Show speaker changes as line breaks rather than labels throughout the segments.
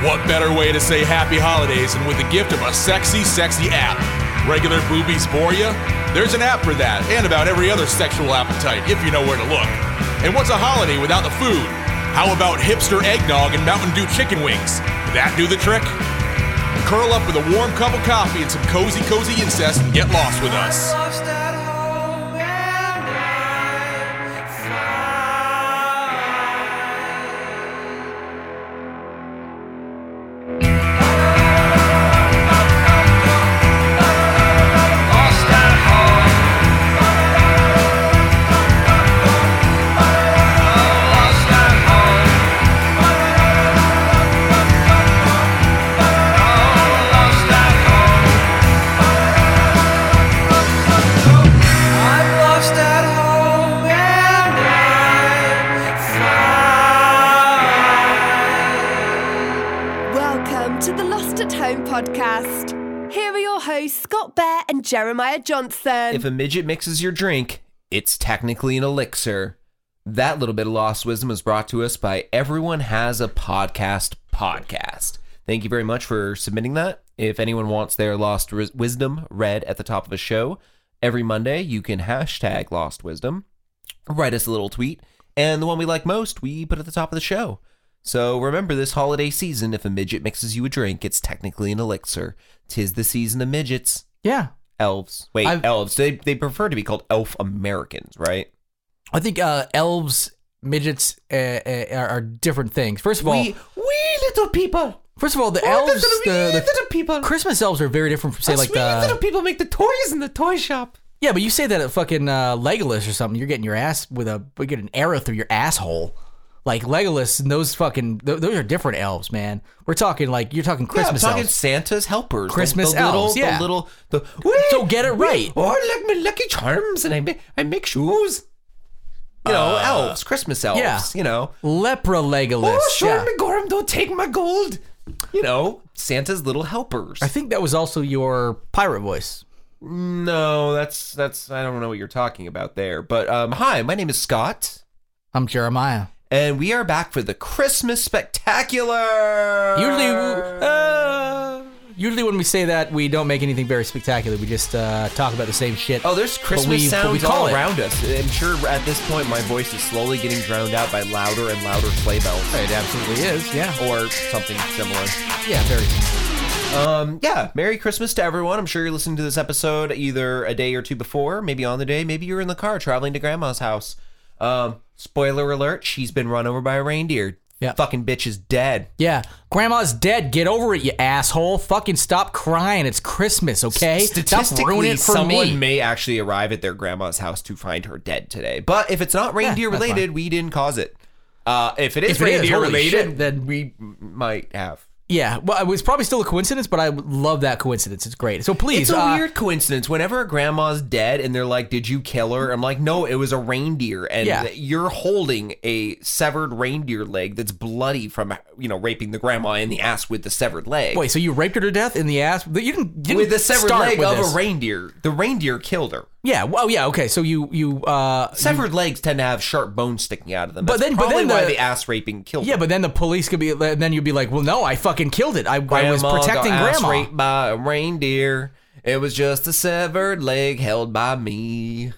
What better way to say happy holidays than with the gift of a sexy, sexy app? Regular boobies bore you? There's an app for that, and about every other sexual appetite, if you know where to look. And what's a holiday without the food? How about hipster eggnog and Mountain Dew chicken wings? That do the trick? Curl up with a warm cup of coffee and some cozy, cozy incest and get lost with us.
Jeremiah Johnson.
If a midget mixes your drink, it's technically an elixir. That little bit of lost wisdom was brought to us by Everyone Has a Podcast podcast. Thank you very much for submitting that. If anyone wants their lost ris- wisdom read at the top of a show, every Monday you can hashtag lost wisdom, write us a little tweet, and the one we like most, we put at the top of the show. So remember this holiday season, if a midget mixes you a drink, it's technically an elixir. Tis the season of midgets.
Yeah.
Elves. Wait,
I've-
elves. They they prefer to be called elf Americans, right?
I think uh, elves, midgets uh, uh, are, are different things. First of all,
we we little people.
first of all, the
Oh,
elves, the, the
little people.
Christmas elves are very different from say
Us
like
wee little people make the toys in the toy shop.
yeah, but you say that at fucking uh, Legolas or something, you're getting your ass with a you get an arrow through your asshole. Like Legolas and those fucking th- those are different elves, man. We're talking like you're talking Christmas
yeah, I'm talking
elves.
Santa's helpers.
Christmas
the, little,
elves, yeah.
The little the
So get it
wee,
right.
Oh, I like my lucky charms, and I make I make shoes. You know, elves, Christmas elves.
Uh, yeah.
You know.
Lepra Legolas.
Oh, sure,
yeah.
don't take my gold. You know, Santa's little helpers.
I think that was also your pirate voice.
No, that's that's I don't know what you're talking about there. But um hi, my name is Scott,
I'm Jeremiah.
And we are back for the Christmas Spectacular.
Usually, uh, usually when we say that, we don't make anything very spectacular. We just uh, talk about the same shit.
Oh, there's Christmas
we-
sounds
call
all
it.
around us. I'm sure at this point my voice is slowly getting drowned out by louder and louder sleigh bells.
it absolutely is. Yeah.
Or something similar.
Yeah. Very.
Um, yeah, Merry Christmas to everyone. I'm sure you're listening to this episode either a day or two before, maybe on the day, maybe you're in the car traveling to grandma's house. Um, spoiler alert, she's been run over by a reindeer.
Yeah.
Fucking bitch is dead.
Yeah. Grandma's dead. Get over it, you asshole. Fucking stop crying. It's Christmas, okay? Stop ruining it for
someone
me.
may actually arrive at their grandma's house to find her dead today. But if it's not reindeer related, we didn't cause it. Uh, if it is
If it
reindeer related,
shit.
then we might have.
Yeah. Well, it was probably still a coincidence, but I love that coincidence. It's great. So please.
It's a
uh,
weird coincidence. Whenever a grandma's dead and they're like, "Did you kill her?" I'm like, "No, it was a reindeer." And
Yeah.
you're holding a severed reindeer leg that's bloody from you know raping the grandma in the ass with the severed leg.
Wait, so you raped her to death in the ass? You didn't, you didn't
with the severed leg
with
of
this.
a reindeer. The reindeer killed her.
Yeah. Well, yeah. Okay. So you you uh
Severed legs tend to have sharp bones sticking out of them.
But
That's
then- but
probably
then
why
the-
the ass raping killed.
Yeah,
her.
but then the police could be, then you'd be like, well, no, I fucking killed it. I, I was
Grandma
protecting
got ass
grandma.
raped by a reindeer. It was just a severed leg held by me.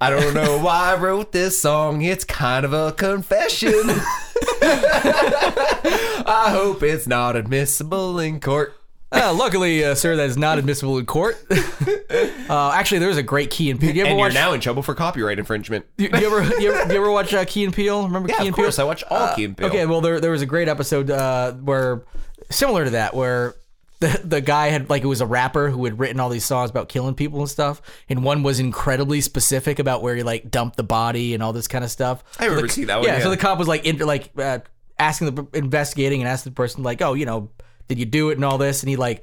I don't know why I wrote this song. It's kind of a confession. I hope it's not admissible in court.
Uh, luckily, uh, sir, that is not admissible in court. uh, actually, there's a great Key and Peele. You ever
And
watch?
you're now in trouble for copyright infringement.
you, you ever, you ever you ever watch uh, Key and Peele? Remember
Yeah,
Key
of
and Peele?
course. I watch all Key and Peele.
Okay, well, there there was a great episode uh, where similar to that, where the the guy had like it was a rapper who had written all these songs about killing people and stuff, and one was incredibly specific about where he like dumped the body and all this kind of stuff.
I remember
the,
seeing that one,
Yeah, so the cop was like in, like uh, asking the investigating and asking the person like, oh, you know, did you do it and all this, and he like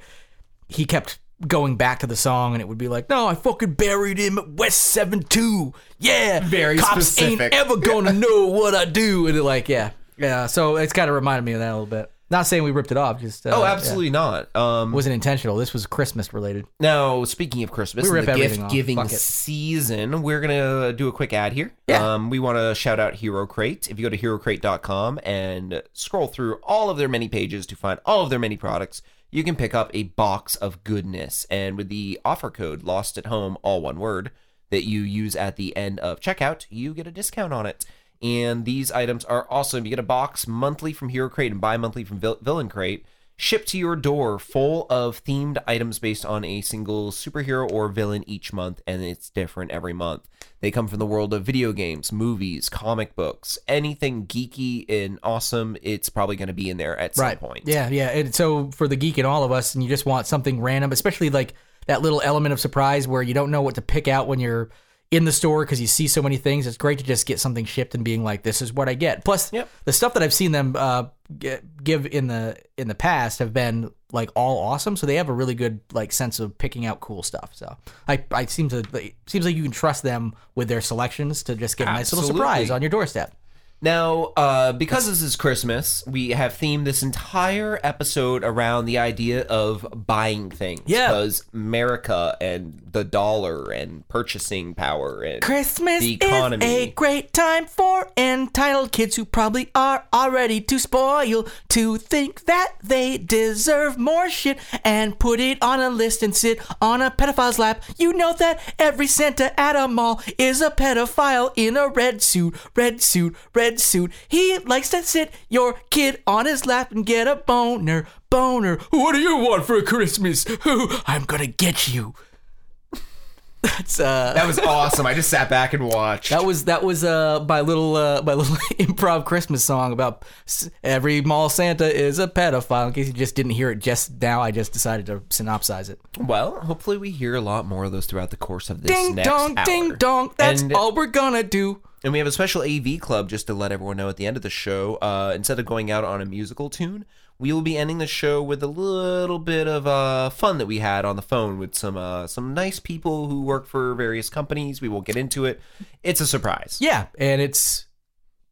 he kept going back to the song and it would be like, no, I fucking buried him at West 7 2. Yeah.
Very
Cops ain't ever gonna know what I do. And it like, yeah. Yeah. So it's kind of reminded me of that a little bit. Not saying we ripped it off. Just uh,
oh,
yeah.
absolutely not. Um,
wasn't intentional. This was Christmas related.
Now, speaking of Christmas,
we
and the gift giving season, we're gonna do a quick ad here.
Yeah.
Um, we want to shout out Hero Crate. If you go to HeroCrate.com and scroll through all of their many pages to find all of their many products, you can pick up a box of goodness. And with the offer code Lost at Home, all one word, that you use at the end of checkout, you get a discount on it. And these items are awesome. You get a box monthly from Hero Crate and bi monthly from Vil- Villain Crate shipped to your door full of themed items based on a single superhero or villain each month and it's different every month they come from the world of video games movies comic books anything geeky and awesome it's probably going to be in there at some point
Yeah, yeah. And so for the geek in all of us, and you just want something random, especially like that little element of surprise where you don't know what to pick out when you're in the store because you see so many things. It's great to just get something shipped and being like, "This is what I get." Plus,
Yep.
the stuff that I've seen them uh, get, give in the in the past have been like all awesome. So they have a really good like sense of picking out cool stuff. So I I seem to it seems like you can trust them with their selections to just get a nice little surprise on your doorstep.
Now, uh, because this is Christmas, we have themed this entire episode around the idea of buying things.
Yeah.
Because America and the dollar and purchasing power and
Christmas
the economy.
is a great time for entitled kids who probably are already too spoiled to think that they deserve more shit and put it on a list and sit on a pedophile's lap. You know that every Santa at a mall is a pedophile in a red suit, red suit, red suit. He likes to sit your kid on his lap and get a boner, boner. What do you want for Christmas? I'm gonna get you. That's uh
that was awesome. I just sat back and watched.
that was that was uh my little uh my little improv Christmas song about every mall Santa is a pedophile. In case you just didn't hear it just now, I just decided to synopsize it.
Well, hopefully we hear a lot more of those throughout the course of this
Ding
next
dong,
hour.
ding dong. That's
and,
all we're gonna do.
And we have a special AV club just to let everyone know at the end of the show. Uh, instead of going out on a musical tune, we will be ending the show with a little bit of uh, fun that we had on the phone with some uh, some nice people who work for various companies. We will get into it. It's a surprise.
Yeah, and it's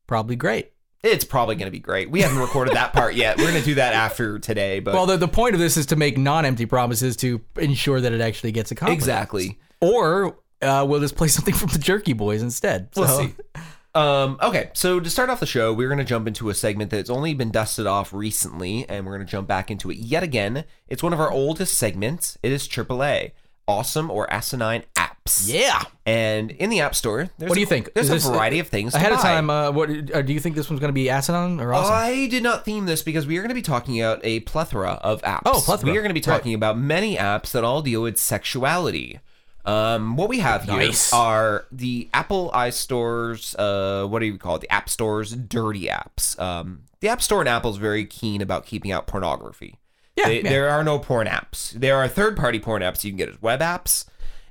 probably great.
It's probably going to be great. We haven't recorded that part yet. We're going to do that after today. But
Well, the, the point of this is to make non-empty promises to ensure that it actually gets accomplished.
exactly.
Or uh, we'll just play something from the Jerky Boys instead.
We'll see. Um, okay, so to start off the show, we're going to jump into a segment that's only been dusted off recently, and we're going to jump back into it yet again. It's one of our oldest segments. It is AAA, awesome or asinine apps.
Yeah.
And in the App Store, there's
What do
a-
you think?
There's
Is
a
this-
variety of things to
Ahead of time, uh, what uh, do you think this one's going to be asinine or awesome?
I did not theme this because we are going to be talking about a plethora of apps.
Oh, plethora.
We are going to be talking about many apps that all deal with sexuality. Um, what we have here
Nice.
are the Apple iStore's, uh, what do you call it? The App Store's dirty apps. Um, the App Store and Apple is very keen about keeping out pornography.
Yeah,
They-
yeah.
There are no porn apps. There are third-party porn apps you can get as web apps,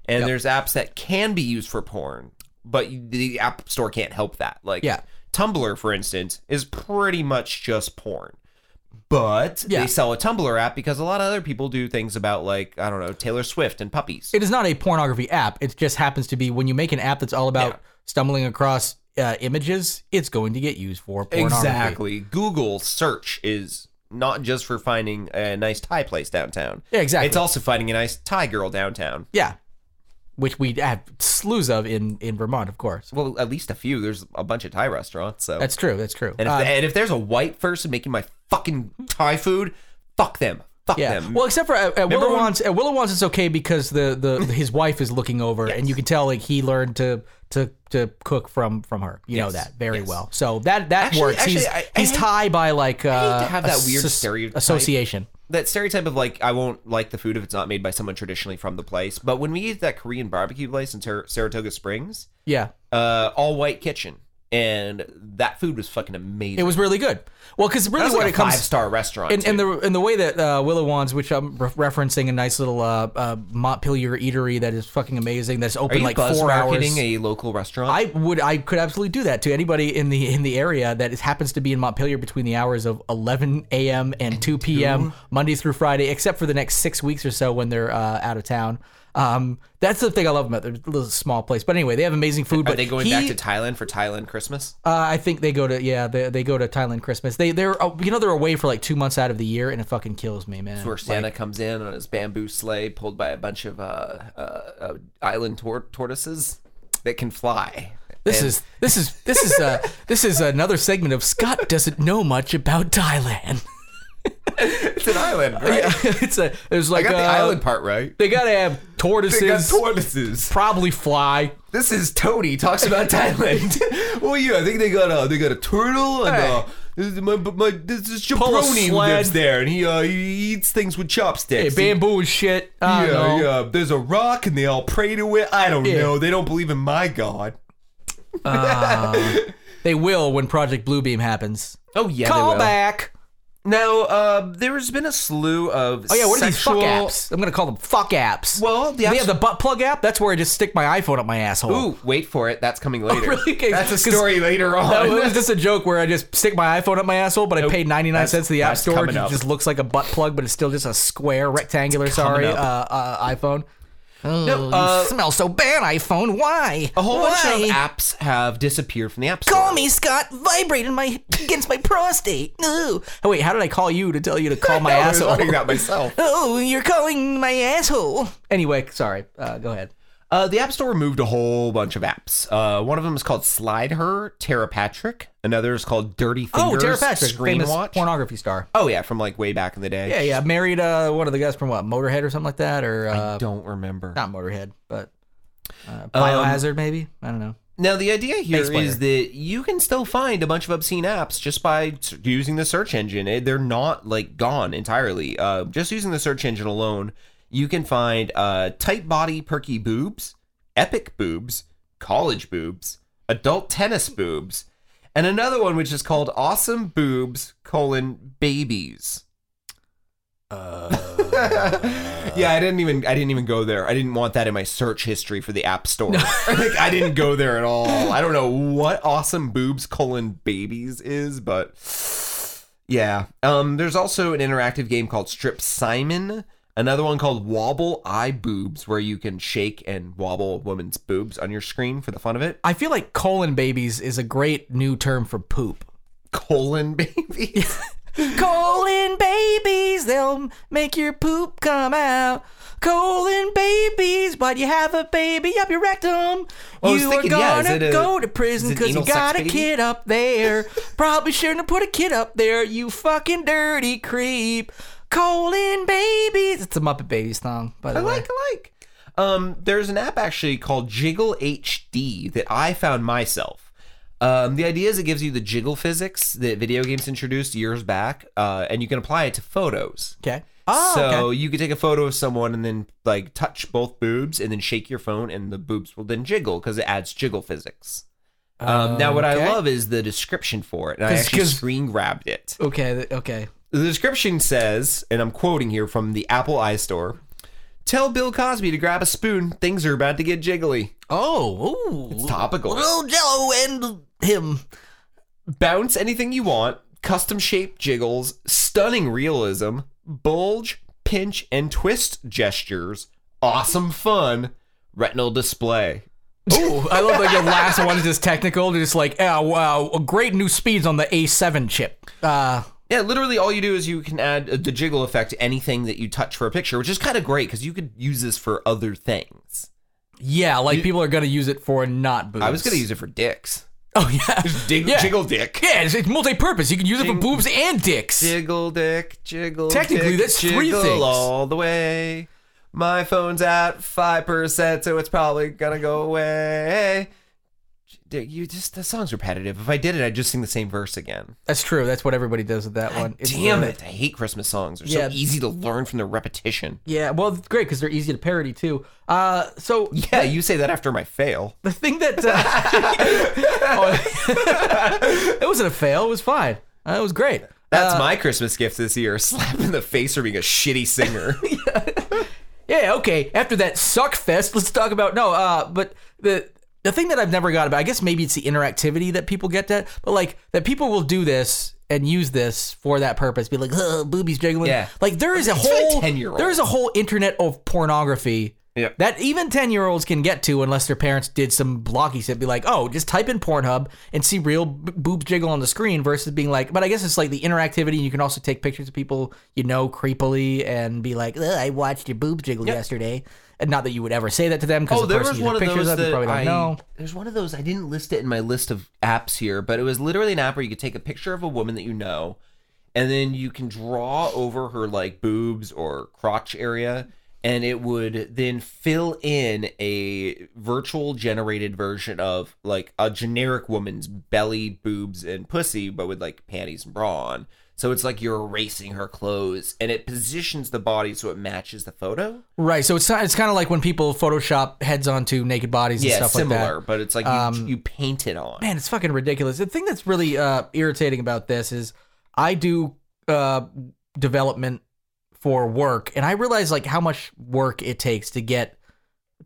and
Yep.
there's apps that can be used for porn, but the App Store can't help that. Like,
Yeah.
Tumblr, for instance, is pretty much just porn. But
Yeah.
they sell a Tumblr app because a lot of other people do things about like I don't know Taylor Swift and puppies.
it is not a pornography app. It just happens to be when you make an app that's all about
Yeah.
stumbling across uh, images, it's going to get used for pornography.
exactly. Google search is not just for finding a nice Thai place downtown.
Yeah, exactly.
It's also finding a nice Thai girl downtown.
Yeah. Which we have slews of in, in Vermont, of course.
Well, at least a few. There's a bunch of Thai restaurants. So
That's true. That's true.
and if,
Uh,
and if there's a white person making my fucking Thai food, fuck them. Fuck
yeah.
them.
Well, except for at, at
Remember
Willow
when-
Wands, at Wilaiwan's, it's okay because the, the his wife is looking over, and you can tell like he learned to to to cook from from her. You know
Yes.
that very
Yes.
well. So that that
Actually-
works. he's
actually, I- I
he's
hate-
Thai by like uh,
to have that weird stereotype.
association.
That stereotype of like I won't like the food if it's not made by someone traditionally from the place. But when we eat that Korean barbecue place in Ter- Saratoga Springs,
Yeah.
uh, all white kitchen, and that food was fucking amazing.
It was really good. Well, because really,
That was
what
like
it
a
comes
five star restaurant.
and, and the and the way that uh, Wilaiwan's, which I'm re- referencing, a nice little uh, uh, Montpelier eatery that is fucking amazing. That's
are
open
you
like
buzz
four hours.
marketing a local restaurant?
I would, I could absolutely do that to anybody in the in the area that is, happens to be in Montpelier between the hours of 11 a.m. and 2 p.m. Monday through Friday, except for the next six weeks or so when they're uh, out of town. Um, that's the thing I love about a little small place, but anyway, they have amazing food.
Are
but
they going
he-
back to Thailand for Thailand Christmas?
Uh, I think they go to yeah, they, they go to Thailand Christmas. They they're uh, you know they're away for like two months out of the year, and it fucking kills me, man.
where Santa
Like,
comes in on his bamboo sleigh, pulled by a bunch of uh, uh, uh, island tor- tortoises that can fly.
this
And-
is this is this is uh this is another segment of Scott doesn't know much about Thailand.
it's an island, right?
it's a there's
I
like
got the
uh,
island part right.
They gotta have tortoises.
They got tortoises.
probably fly.
This is Tony talks about Thailand. well, yeah, I think they got a they got a turtle and
Hey.
uh, this is my, my this is Jabroni who lives there, and he uh he eats things with
Hey,
chopsticks.
bamboo and shit. I
yeah,
don't know.
yeah. There's a rock, and they all pray to it. I don't
Yeah.
know. They don't believe in my god.
They will when Project Bluebeam happens.
Oh yeah,
Call back.
Now, uh, there's been a slew of
Oh yeah, what are
sexual...
these fuck apps? I'm gonna call them fuck apps.
Well, the
they
apps-
have the butt plug app. That's where I just stick my iPhone up my asshole.
Ooh, wait for it. That's coming later.
really? 'Cause-
That's a story later on.
No, it was just a joke where I just stick my iPhone up my asshole, but I paid 99
That's-
cents to the App Store. It just looks like a butt plug, but it's still just a square, rectangular, sorry, uh, uh, iPhone. Oh,
No,
you
uh,
smell so bad, iPhone. Why?
a whole
Why?
bunch of apps have disappeared from the App Store.
Call me, Scott. Vibrating my against my prostate. Ooh. Oh wait, how did I call you to tell you to call my
I was
asshole?
that myself.
Oh, you're calling my asshole. Anyway, sorry. Uh, go ahead.
Uh, the App Store removed a whole bunch of apps. Uh, one of them is called Slide Her, Tera Patrick. Another is called Dirty
Oh, Tera Patrick,
Screen
famous
Watch.
pornography star.
Oh yeah, from like way back in the day.
Yeah, yeah. Married uh, one of the guys from what Motorhead or something like that, or uh,
Don't remember.
not Motorhead, but uh, Biohazard maybe. I don't know.
Now the idea here is that you can still find a bunch of obscene apps just by using the search engine. Eh, They're not like gone entirely. Uh, just using the search engine alone, you can find uh, tight body perky boobs, epic boobs, college boobs, adult tennis boobs, and another one which is called awesome boobs colon babies. yeah, I didn't even I didn't even go there. I didn't want that in my search history for the App Store. like, I didn't go there at all. I don't know what awesome boobs colon babies is, but yeah. Um, there's also an interactive game called Strip Simon. Another one called Wobble Eye Boobs, where you can shake and wobble a woman's boobs on your screen for the fun of it.
I feel like colon babies is a great new term for poop.
Colon babies.
colon babies, they'll make your poop come out. Colon babies, why'd you have a baby up your rectum?
Oh, well,
you
thinking,
are gonna
it a-
go to
is
prison because you got a
baby?
kid up there. Probably shouldn't have put a kid up there, you fucking dirty creep. Colon babies. It's a Muppet Babies song, by the
I
way.
like, I like. Um, there's an app actually called Jiggle HD that I found myself. Um, the idea is it gives you the jiggle physics that video games introduced years back, uh, and you can apply it to photos.
Okay. Oh,
so
okay.
you could take a photo of someone and then like touch both boobs and then shake your phone and the boobs will then jiggle because it adds jiggle physics. Um, now what I love is the description for it, and I actually
'cause-
screen grabbed it.
Okay, okay.
The description says, and I'm quoting here from the Apple iStore Tell Bill Cosby to grab a spoon. Things are about to get jiggly.
Oh, ooh.
It's topical.
Little Jello and him.
Bounce anything you want, custom shaped jiggles, stunning realism, bulge, pinch, and twist gestures, awesome fun, retinal display.
Ooh, I love like the last one is just technical. They're just like, oh, wow, great new speeds on the A7 chip. Uh,
Yeah, literally all you do is you can add uh, the jiggle effect to anything that you touch for a picture, which is kind of great because you could use this for other things.
yeah, like people are gonna use it for not boobs.
I was going to use it for dicks.
Oh yeah,
Dig-
Yeah.
Jiggle dick.
yeah, it's, it's multi-purpose. You can use it for
Jing-
boobs and dicks.
Jiggle dick, jiggle.
Technically,
dick,
that's three
jiggle
things.
all the way. My phone's at five percent, so it's probably gonna go away. You just the song's repetitive. If I did it, I'd just sing the same verse again.
That's true. That's what everybody does with that one. It's
Damn
the-
it! I hate Christmas songs. They're
Yeah.
so easy to learn from the repetition.
Yeah, well, it's great because they're easy to parody too. Uh, so
Yeah, you say that after my fail.
the thing that uh, oh, it wasn't a fail. It was fine. Uh, it was great.
That's my Christmas gift this year: a slap in the face for being a shitty singer.
Yeah, okay. After that suck fest, let's talk about no. Uh, but the the thing that I've never got about, I guess maybe it's the interactivity that people get that, but like that people will do this and use this for that purpose. Be like, "Ugh, boobies jiggling.
Yeah.
Like there is a
It's
whole
10-year-olds.
there is a whole internet of pornography
Yep.
That even 10 year olds can get to unless their parents did some blocky shit. Be like, oh, just type in Pornhub and see real b- boobs jiggle on the screen versus being like, but I guess it's like the interactivity. You can also take pictures of people you know creepily and be like, "Ugh, I watched your boobs jiggle yesterday. And not that you would ever say that to them because
Oh,
the
there
person
was one of
pictures
those
of you
that
probably don't
I,
know.
There's one of those I didn't list it in my list of apps here, but it was literally an app where you could take a picture of a woman that you know, and then you can draw over her like boobs or crotch area, and it would then fill in a virtual generated version of like a generic woman's belly, boobs, and pussy, but with like panties and bra on. So it's like you're erasing her clothes, and it positions the body so it matches the photo.
Right. So it's not, it's kind of like when people Photoshop heads onto naked bodies and
Yeah,
stuff like that.
similar, but it's like you, you paint it on.
man, it's fucking ridiculous. The thing that's really uh, irritating about this is I do uh, development for work, and I realize like how much work it takes to get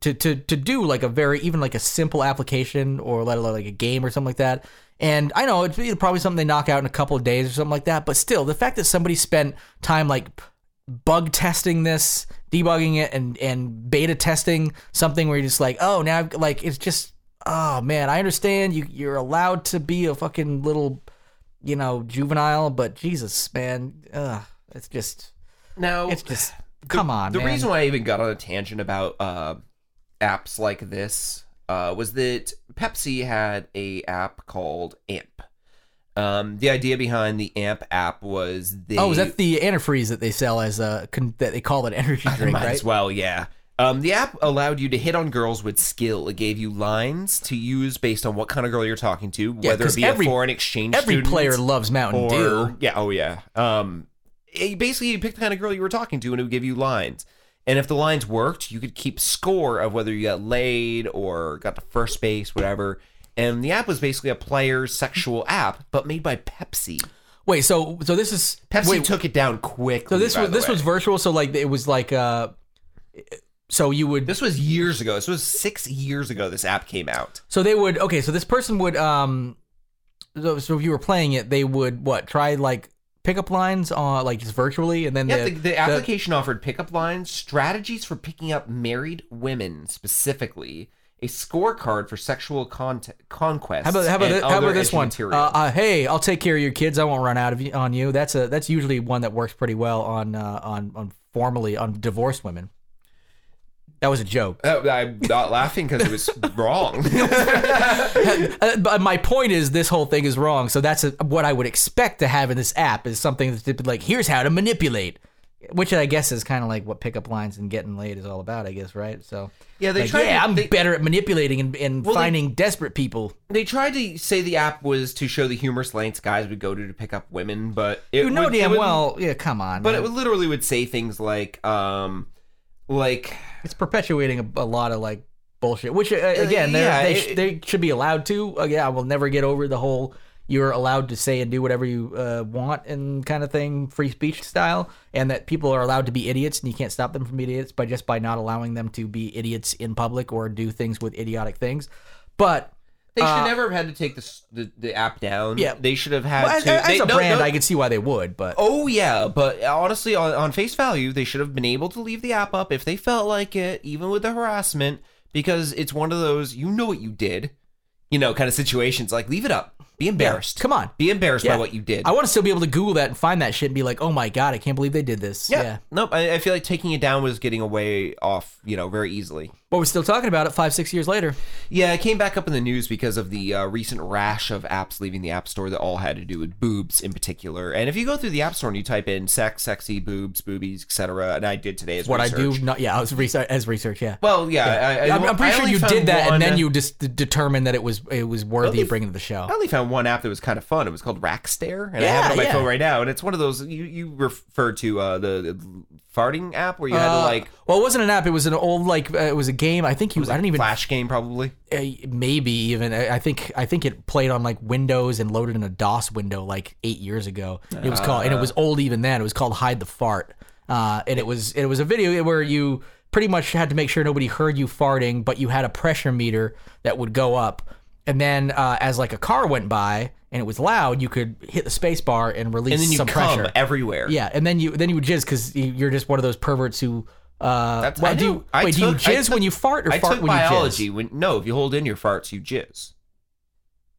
to to to do like a very even like a simple application or let alone like a game or something like that. And I know it's probably something they knock out in a couple of days or something like that. But still, the fact that somebody spent time like bug testing this, debugging it, and and beta testing something where you're just like, oh, now I've, like it's just, oh man, I understand you you're allowed to be a fucking little, you know, juvenile, but Jesus, man, ugh, it's just,
Now,
it's just, come on,
the
man.
reason why I even got on a tangent about uh, apps like this uh, was that Pepsi had a app called AMP. Um, the idea behind the AMP app was the
oh, is that the antifreeze that they sell as a con- that they call it energy drink, right?
as well, yeah. Um, the app allowed you to hit on girls with skill. It gave you lines to use based on what kind of girl you're talking to, whether it be
every-
a foreign exchange
Every
student
player loves Mountain
or
Dew.
yeah, oh yeah. Um, it- basically, you picked the kind of girl you were talking to, and it would give you lines. And if the lines worked, you could keep score of whether you got laid or got to first base, whatever. And the app was basically a player's sexual app, but made by Pepsi.
Wait, so so this is
Pepsi
wait,
took it down quickly.
So this was this
way.
was virtual. So like it was like uh, so you would
this was years ago. This was six years ago. This app came out.
so they would okay. So this person would um, so, so if you were playing it, they would what try like pickup lines on like just virtually, and then
Yeah,
the,
the, the application offered pickup lines, strategies for picking up married women specifically, a scorecard for sexual con- conquest.
How about how about this, how about this one? Uh, uh, hey, I'll take care of your kids. I won't run out of you, on you. That's a that's usually one that works pretty well on uh, on on formally on divorced women. That was a joke.
Uh, I'm not laughing because it was wrong.
But my point is, this whole thing is wrong. So that's a, what I would expect to have in this app is something that's like, here's how to manipulate, which I guess is kind of like what pickup lines and getting laid is all about. I guess, right? So
Yeah, they
like,
tried
Yeah,
to-
I'm
they-
better at manipulating and, and
Well, they-
finding desperate people.
they tried to say the app was to show the humorous lengths guys would go to to pick up women, but it
You know
would,
damn
would-
well. Yeah, come on.
But
man.
it would literally would say things like, um, like
it's perpetuating a, a lot of like bullshit. Which uh, again, they're-
yeah,
they
it-
sh- they should be allowed to. Uh, yeah, I will never get over the whole you're allowed to say and do whatever you uh, want and kind of thing, free speech style, and that people are allowed to be idiots and you can't stop them from being idiots by just by not allowing them to be idiots in public or do things with idiotic things. But
they should
Uh,
never have had to take this, the the app down.
Yeah.
they should have had
well, as,
to.
as
they-
a
no,
brand,
no,
I could see why they would. But
Oh yeah, but honestly, on, on face value, they should have been able to leave the app up if they felt like it, even with the harassment, because it's one of those you know what you did, you know, kind of situations. Like leave it up, be embarrassed.
come on.
be embarrassed
Yeah.
by what you did.
I want to still be able to Google that and find that shit and be like, oh my god, I can't believe they did this.
yeah.
yeah.
nope. I, I feel like taking it down was getting away off, you know, very easily.
But we're still talking about it five, six years later.
Yeah, it came back up in the news because of the uh, recent rash of apps leaving the App Store that all had to do with boobs in particular. And if you go through the App Store and you type in sex, sexy, boobs, boobies, etc., and I did today as
What I
research.
do, not yeah, I was research as research, yeah.
Well, yeah, I, I,
I'm, I'm pretty
I
sure you did that,
one-
and then you just determined that it was it was worthy of bringing to the show.
I only found one app that was kind of fun. It was called Rackstare, and I have it on my
yeah.
phone right now. And it's one of those you you refer to uh, the, the farting app where you had to
Uh,
like
well, it wasn't an app; it was an old like uh, it was a game. I think he was. I don't even
flash game probably.
uh, maybe even. I I think I think it played on like Windows and loaded in a DOS window like eight years ago. It was called, and it was old even then. It was called Hide the Fart, uh, and it was it was a video where you pretty much had to make sure nobody heard you farting, but you had a pressure meter that would go up, and then uh, as like a car went by and it was loud, you could hit the space bar and release
And then you
some
come
pressure.
everywhere.
Yeah, and then you then you would jizz because you're just one of those perverts who Uh,
That's
wait,
I
do you.
I
wait, do you jizz
took-
when you fart or
I
fart
took
when you
biology.
jizz?
When no, if you hold in your farts, you jizz.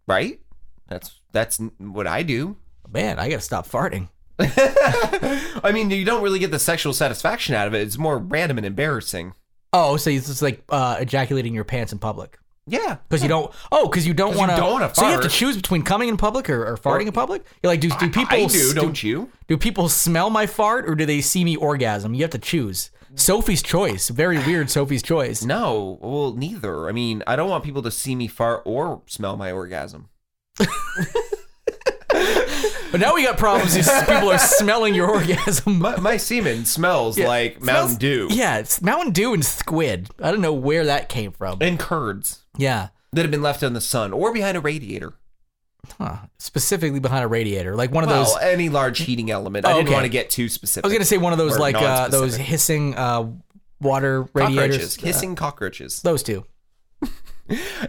Right? That's that's what I do.
Man, I gotta stop farting.
I mean, you don't really get the sexual satisfaction out of it. It's more random and embarrassing.
Oh, so it's just like uh, ejaculating your pants in public
Yeah,
because you don't. Oh, because you don't want to.
don't wanna
So you have to
fart.
choose between coming in public or, or farting in public. You're like, do, do people?
I do, don't you?
Do people smell my fart or do they see me orgasm? You have to choose. Sophie's choice. Very weird. Sophie's choice.
No, well, neither. I mean, I don't want people to see me fart or smell my orgasm.
But now we got problems. because people are smelling your orgasm.
My, my semen smells
Yeah,
like Mountain
smells-
Dew
Yeah, it's Mountain Dew and squid. I don't know where that came from.
and curds
Yeah.
that have been left in the sun or behind a radiator.
Huh. Specifically behind a radiator, like one of
Well,
those.
any large heating element. I
Oh,
didn't
okay.
want to get too specific.
I was gonna say one of those like uh, those hissing uh, water
cockroaches,
radiators.
hissing cockroaches.
Those two.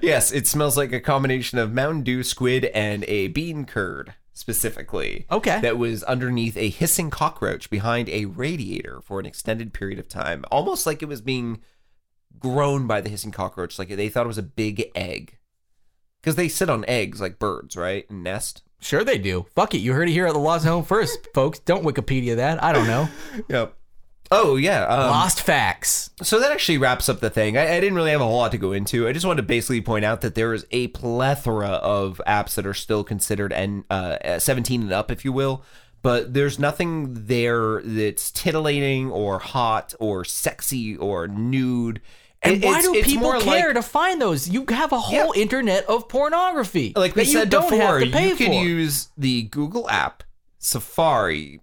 Yes, it smells like a combination of Mountain Dew, squid, and a bean curd, specifically.
Okay.
That was underneath a hissing cockroach behind a radiator for an extended period of time, almost like it was being grown by the hissing cockroach. Like they thought it was a big egg. Because they sit on eggs like birds, right? And nest.
Sure, they do. Fuck it. You heard it here at the Lost Home first, folks. Don't Wikipedia that. I don't know.
Yep. Oh, yeah. Um,
Lost facts.
So that actually wraps up the thing. I, I didn't really have a whole lot to go into. I just wanted to basically point out that there is a plethora of apps that are still considered and uh, 17 and up, if you will. But there's nothing there that's titillating or hot or sexy or nude.
And why
it's-
do
it's
people care
like-
to find those? You have a whole internet of pornography.
like we
that
said
you don't
before,
have to pay
you can
for.
use the Google app, Safari,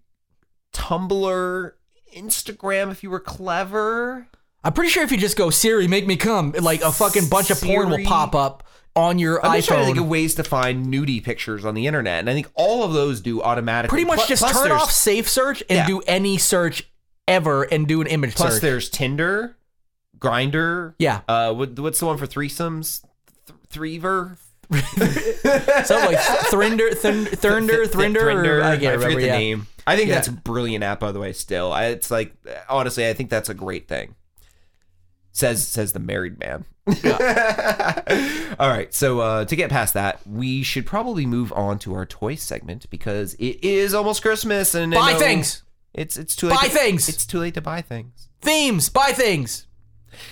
Tumblr, Instagram if you were clever.
I'm pretty sure if you just go Siri, make me come, like a fucking bunch of porn will pop up on your
I'm just trying to think of ways to find nudie pictures on the internet, and I think all of those do automatically.
Pretty much
Pl-
just
plus
turn off safe search and
Yeah.
do any search ever and do an image
Plus,
search.
there's Tinder, Grindr.
Yeah.
Uh, what, what's the one for threesomes? Th- Threever.
Something like Thrinder, Thurnder, Thrinder, I can't
forget
remember.
the
yeah.
name. I think
Yeah.
that's a brilliant app, by the way. Still, I, it's like honestly, I think that's a great thing. Says says the married man. All right, so uh, to get past that, we should probably move on to our toy segment because it is almost Christmas and
Buy things.
It's it's too late.
Buy
to,
things.
It's too late to buy things.
Themes, buy things.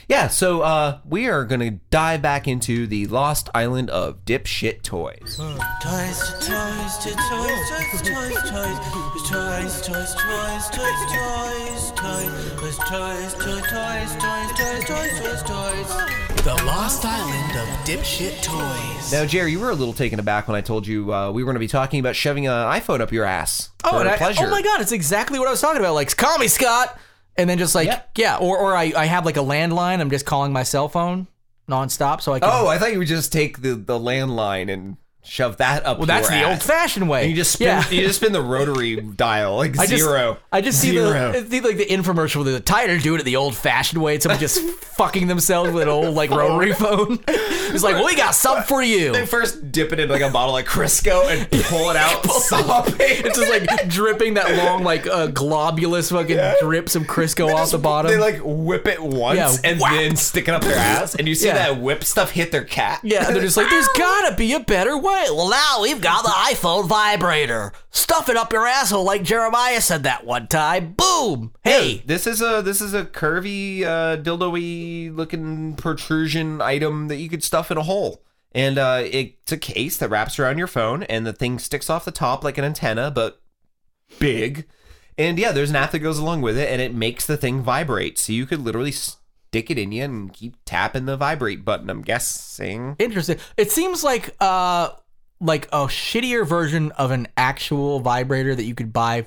Yeah, so uh, we are gonna dive back into the lost island of dipshit toys.
Toys to toys to toys, toys, toys, toys, toys, toys, toys, toys, toys, toys, toys, toys, toys, toys, toys, toys, toys, toys.
The Lost Island of Dipshit Toys.
Now, Jerry, you were a little taken aback when I told you uh, we were going to be talking about shoving an iPhone up your ass.
Oh,
for
and I,
pleasure.
oh my god, it's exactly what I was talking about. Like, call me Scott, and then just like,
Yep.
yeah, or or I, I have like a landline. I'm just calling my cell phone nonstop, so I can.
Oh, I thought you would just take the, the landline and shove that up.
well, that's the
ass.
old-fashioned way.
And you just spin,
yeah.
you just spin the rotary dial like
I just,
zero.
I just see
Zero.
the, like the infomercial with the tighter do it the old fashioned way. It's someone just fucking themselves with an old like rotary phone. It's like, well, we got something for you.
They first dip it in like a bottle of Crisco and pull it out, sopping.
It's just like dripping that long like uh, globulous fucking drips of Crisco off the bottom.
They like whip it once
Yeah,
and
whack.
then stick it up their ass, and you see
Yeah.
that whip stuff hit their cat.
yeah, they're just like, there's gotta be a better way. Well, now we've got the iPhone vibrator. Stuff it up your asshole like Jeremiah said that one time. Boom. Hey.
This is a this is a curvy uh, dildo-y looking protrusion item that you could stuff in a hole. And uh, it's a case that wraps around your phone, and the thing sticks off the top like an antenna, but big. And yeah, there's an app that goes along with it, and it makes the thing vibrate. So you could literally stick it in you and keep tapping the vibrate button. I'm guessing.
Interesting. It seems like uh like a shittier version of an actual vibrator that you could buy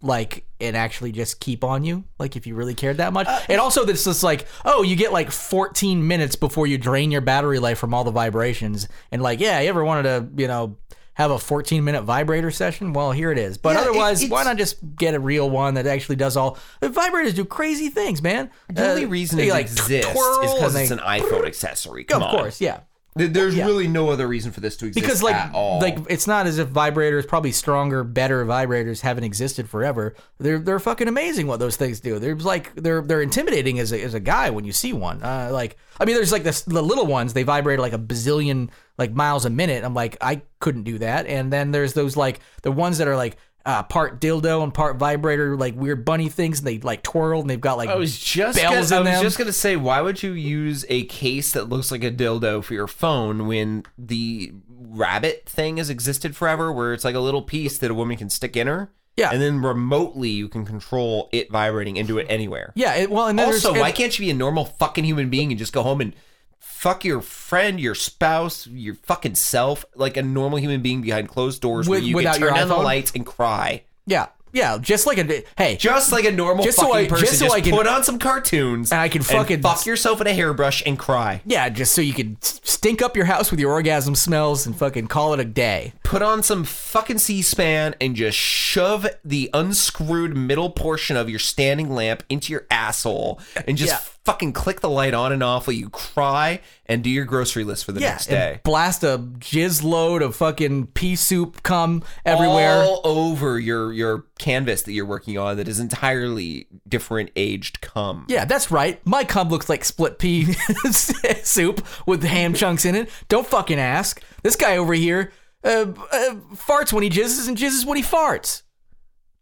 like and actually just keep on you like if you really cared that much uh, and also this is like oh you get like 14 minutes before you drain your battery life from all the vibrations and like yeah you ever wanted to you know have a 14 minute vibrator session well here it is but
Yeah, it-
otherwise why not just get a real one that actually does all vibrators do crazy things man
The only uh, reason
they,
it
like,
exists
twirl
is because it's
they-
an iPhone accessory. Come on.
of
on.
course yeah
There- There's really no other reason for this to exist
because like
at all.
like it's not as if vibrators probably stronger better vibrators haven't existed forever. They're they're fucking amazing what those things do. There's like they're they're intimidating as a, as a guy when you see one. Uh, like i mean there's like this, the little ones they vibrate like a bazillion like miles a minute. I'm like i couldn't do that. And then there's those like the ones that are like uh, part dildo and part vibrator like weird bunny things and they like twirl and they've got like
I was just gonna, I was
them.
just gonna say, why would you use a case that looks like a dildo for your phone when the rabbit thing has existed forever, where it's like a little piece that a woman can stick in her?
Yeah.
and then remotely you can control it vibrating and do it anywhere.
yeah it, well and then
Also, why can't you be a normal fucking human being and just go home and fuck your friend, your spouse, your fucking self, like a normal human being behind closed doors where
With-
you
without
can
your
turn on the
iPhone?
lights and cry?
yeah yeah just like a hey
Just like a normal
Just so
fucking
I- just so
just,
I can-
put on some cartoons
And I can fucking-
fuck yourself in a hairbrush and cry.
Yeah, just so you can stink up your house with your orgasm smells and fucking call it a day.
Put on some fucking C-SPAN and just shove the unscrewed middle portion of your standing lamp into your asshole and just
Yeah.
fucking click the light on and off while you cry and do your grocery list for the
Yeah,
next day.
blast a jizz load of fucking pea soup cum everywhere.
all over your your canvas that you're working on that is entirely different aged cum.
Yeah, that's right. My cum looks like split pea soup with ham chunks in it. Don't fucking ask. This guy over here uh, uh, farts when he jizzes and jizzes when he farts.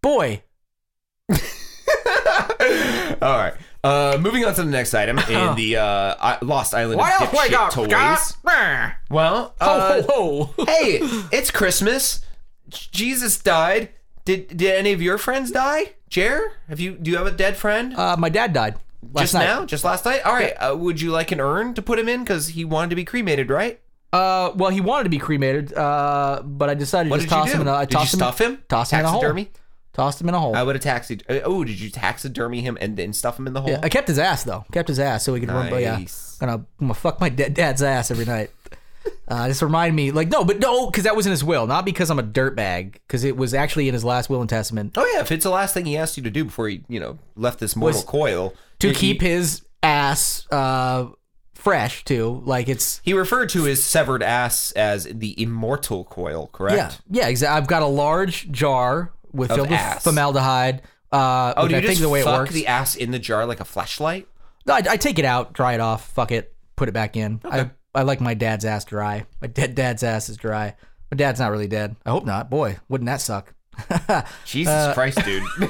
Boy,
All right. Uh, moving on to the next item in the uh, Lost Island
What
of Dipshit? Toys. Well, uh,
ho ho.
hey, it's Christmas. Jesus died. Did did any of your friends die? Jer, have you do you have a dead friend?
Uh, my dad died last
Just
night.
now, just last night. All right. Uh, would you like an urn to put him in because he wanted to be cremated, right?
Uh, well, he wanted to be cremated, uh, but I decided
What
to just
did you
toss him
do?
in a. I
Did you
tossed him,
stuff him?
Toss him in a hole.
Taxidermy?
Tossed him in a hole.
I would have taxi. uh, Oh, did you taxidermy him and then stuff him in the hole?
Yeah, I kept his ass though. Kept his ass so he could run. But yeah,
Nice.
gonna, I'm gonna fuck my da- dad's ass every night. Uh, just remind me, like, no, but no, because that was in his will, not because I'm a dirtbag, because it was actually in his last will and testament
Oh yeah, if it's the last thing he asked you to do before he, you know, left this mortal
Was
coil,
to
he-
keep his ass uh, fresh too. Like it's
He referred to his severed ass as the immortal coil, correct?
yeah, yeah. Exactly. I've got a large jar with
Of
filled
ass.
with formaldehyde. Uh,
Oh,
which
do
I
you
think
just
the way it
fuck
works.
the ass in the jar like a flashlight?
No, I, I take it out, dry it off, fuck it, put it back in. I I like my dad's ass dry. My dead dad's ass is dry. My dad's not really dead. I hope not. Boy, wouldn't that suck?
Jesus
Uh,
Christ, dude!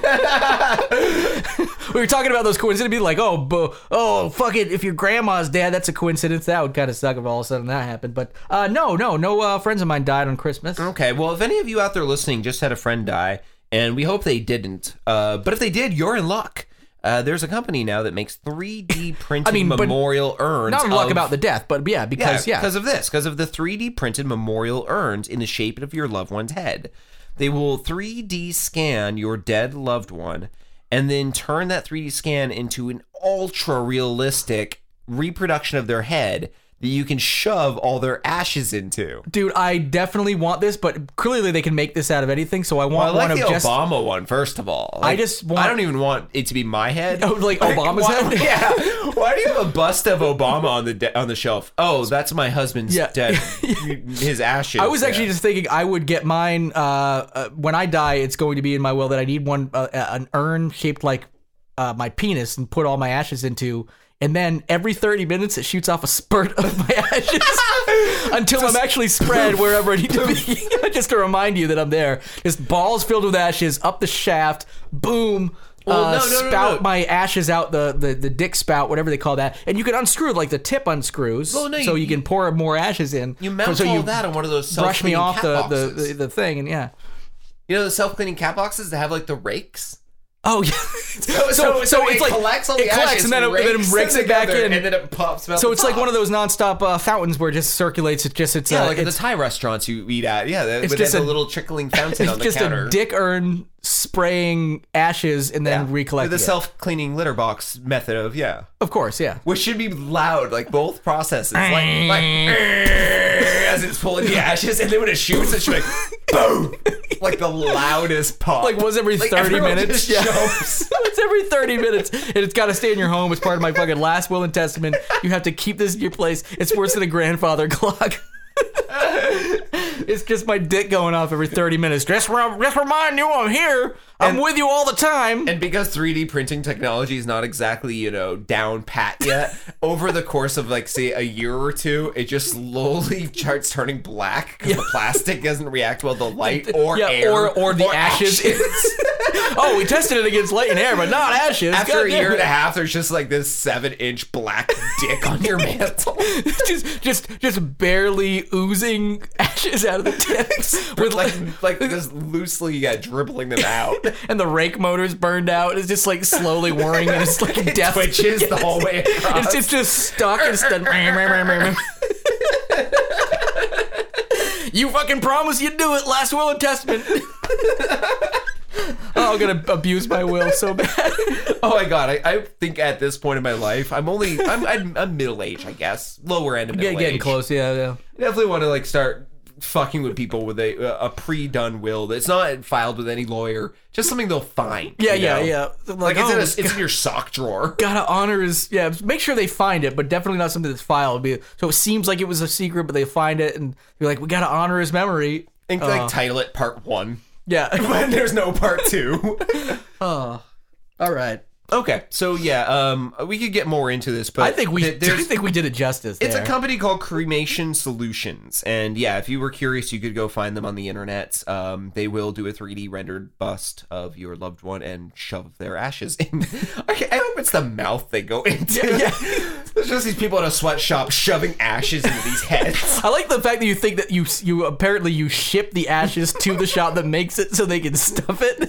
We were talking about those coincidences. It'd be like, oh, bo- oh, fuck it. If your grandma's dead, that's a coincidence. That would kind of suck if all of a sudden that happened. But uh, no, no, no uh, friends of mine died on Christmas.
okay, well, if any of you out there listening just had a friend die, and we hope they didn't, uh, but if they did, you're in luck. Uh, there's a company now that makes 3D printed
mean,
memorial urns.
Not luck about the death, but yeah, because yeah,
because of this, because of the 3D printed memorial urns in the shape of your loved one's head. They will 3D scan your dead loved one and then turn that 3D scan into an ultra realistic reproduction of their head that you can shove all their ashes into.
dude, I definitely want this, but clearly they can make this out of anything. So I
Well, I
want
like
one
the
of just
Obama one, first of all.
I just want-
I don't even want it to be my head.
Oh, like Obama's
why-
head?
Yeah. Why do you have a bust of Obama on the de- on the shelf? Oh, that's my husband's
Yeah.
dead. His ashes.
I was actually
Yeah.
just thinking I would get mine uh, uh, when I die. It's going to be in my will that I need one uh, uh, an urn shaped like uh, my penis and put all my ashes into. And then every 30 minutes, it shoots off a spurt of my ashes until I'm actually spread wherever I need to be. just to remind you that I'm there. Just balls filled with ashes up the shaft. Boom.
Well,
uh,
no, no,
spout
no.
my ashes out the, the the dick spout, whatever they call that, and you can unscrew like the tip unscrews,
Well, no,
so
you-
you, can pour more ashes in.
You mount
so
all
you
that on one of those
brush me off the, the, the the thing, and yeah.
You know the self cleaning cat boxes that have like the rakes.
Oh yeah. so, so, it's like it collects and then it, then it rakes it back in.
and then it pops. Out
so
the
it's like one of those nonstop uh, fountains where it just circulates. It just it's
yeah,
uh,
like at the
it's,
Thai restaurants you eat at. Yeah,
It's just
a
a-
little trickling fountain
it's
on the
just
counter.
a dick urn spraying ashes and then
Yeah.
recollecting.
the self cleaning litter box method of yeah,
of course, yeah.
which should be loud like both processes, like like as it's pulling the ashes, and then when it shoots, it should be like boom, like the loudest pop.
Like once every
Like,
30 minutes. Yeah. it's every 30 minutes. And it's got to stay in your home. It's part of my fucking last will and testament. You have to keep this in your place. It's worse than a grandfather clock. it's just my dick going off every 30 minutes. Just, rem- just remind you I'm here. I'm
And-
with you all the time.
And because 3D printing technology is not exactly, you know, down pat yet, over the course of like say a year or two, it just slowly starts turning black because the plastic doesn't react well to light or
yeah,
air
or, or the ashes. oh, we tested it against light and air, but not ashes.
After
God
a year and a half, there's just like this seven inch black dick on your mantle.
just, just, just barely oozing ashes out of the tips with
like like just loosely yeah, dribbling them out.
and the rake motor's burned out. It's just like slowly whirring and it's like death.
Twitches the whole way across.
It's just, just stuck and stuck. you fucking promised you'd do it. Last will and testament. oh, I'm gonna abuse my will so bad.
Oh my god, I, I think at this point in my life, I'm only I'm I'm, I'm middle age, I guess, lower end of middle
Get, getting
age.
close, yeah, yeah.
I definitely want to like start fucking with people with a a pre-done will that's not filed with any lawyer, just something they'll find.
Yeah,
you
yeah,
know?
yeah.
Like, it's,
oh,
in a, it's in oh, your sock drawer.
gotta honor his yeah make sure they find it but definitely not something that's filed Be- so it seems like it was a secret but they find it and you're like we gotta honor his memory
And like uh. title it part one.
yeah
But there's no part two.
oh, all right
okay, so yeah, um, we could get more into this, but
i think we
th-
i think we did it justice
It's a company called Cremation Solutions, and yeah, if you were curious, you could go find them on the internet. Um, they will do a 3D rendered bust of your loved one and shove their ashes in. okay, I hope it's the mouth they go into.
Yeah,
There's just these people in a sweatshop shoving ashes into these heads.
I like the fact that you think that you you apparently you ship the ashes to the shop that makes it so they can stuff it.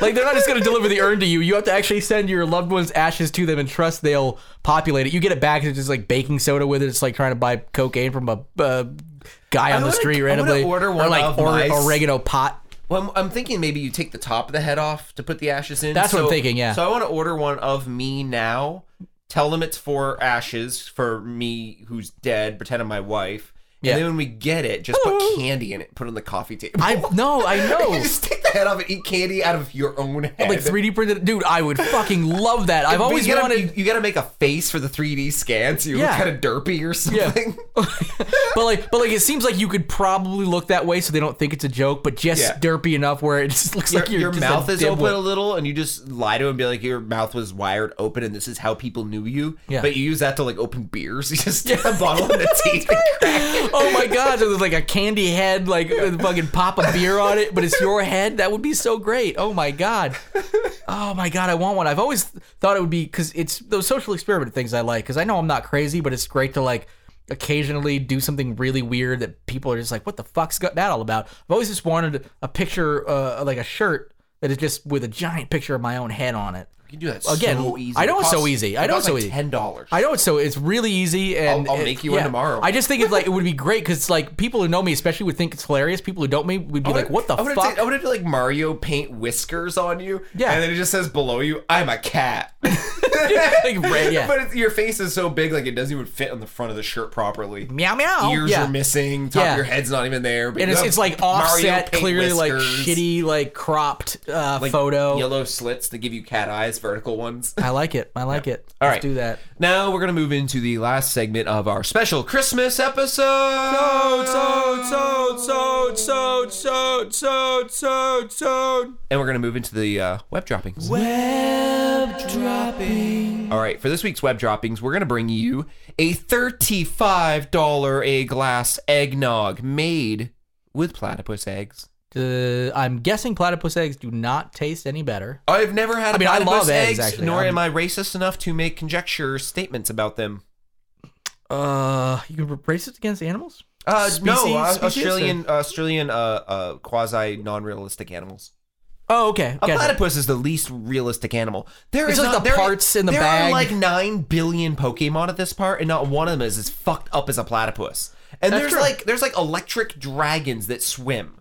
Like they're not just going to deliver the urn to you. You have to actually send your loved one's ashes to them and trust they'll populate it. You get it back and it's just like baking soda with it. It's like trying to buy cocaine from a uh, guy on the street randomly,
order
or
one
like
of
or,
my-
oregano pot.
Well, I'm, I'm thinking maybe you take the top of the head off to put the ashes in.
That's what I'm thinking, yeah.
So I want to order one of me now. Tell them it's for ashes for me who's dead. Pretend I'm my wife.
Yeah.
And then when we get it, just put candy in it. Put it on the coffee table.
I no, I know.
just take the head off and eat candy out of your own head.
like 3D printed, dude. I would fucking love that. I've
But
always
you gotta,
wanted.
You, you gotta make a face for the 3D scan, so you
Yeah.
look kind of derpy or something.
but like, but like, it seems like you could probably look that way so they don't think it's a joke, but just
Yeah.
derpy enough where it just looks
Your,
like you're
your
just
mouth
a
is
dimwit.
open a little, and you just lie to him and be like, "Your mouth was wired open, and this is how people knew you."
Yeah.
But you use that to like open beers. You just stick a bottle in the teeth and crack it.
Oh my god! So there's like a candy head, like fucking pop a beer on it, but it's your head. That would be so great. Oh my god. Oh my god, I want one. I've always thought it would be because it's those social experiment things I like. Because I know I'm not crazy, but it's great to like occasionally do something really weird that people are just like, "What the fuck's got that all about?" I've always just wanted a picture, uh, like a shirt that is just with a giant picture of my own head on it.
You can do that
Again,
so easy.
I know
It
it's so easy. I know it's so
like
easy.
Ten dollars.
I know it's so it's really easy, and
I'll- I'll
it-
make you one tomorrow.
I just think it's like it would be great because like people who know me, especially, would think it's hilarious. People who don't me would be like, "What the
I wanna
fuck?"
take- I to do like Mario paint whiskers on you.
Yeah.
And then it just says below you, "I'm a cat."
Like, yeah.
But your face is so big, like it doesn't even fit on the front of the shirt properly.
meow meow.
Ears
yeah.
are missing. Top
Yeah.
of your head's not even there. But
and it's, it's like offset, clearly like
whiskers,
shitty, like cropped uh,
like
photo.
Yellow slits to give you cat eyes, vertical ones.
I like it. I like it.
All
Let's
right.
do that.
Now we're gonna move into the last segment of our special Christmas episode.
so so so so so so so.
and we're gonna move into the uh, web droppings.
Web dropping.
All right, for this week's web droppings, we're gonna bring you a thirty-five dollar a glass eggnog made with platypus eggs.
Uh, I'm guessing platypus eggs do not taste any better.
I've never had.
I mean, I
platypus
love eggs, actually.
nor
I'm-
am I racist enough to make conjecture statements about them.
Uh, you can race it against animals.
Uh, no, uh,
species,
Australian, Australian, uh, uh, quasi non-realistic animals.
Oh, okay.
A
Gotcha.
platypus is the least realistic animal. There
It's
is
like
not-
the
there-
parts in the
there
bag.
are like nine billion Pokemon at this part, and not one of them is as fucked up as a platypus. And
That's
there's
true.
like there's like electric dragons that swim.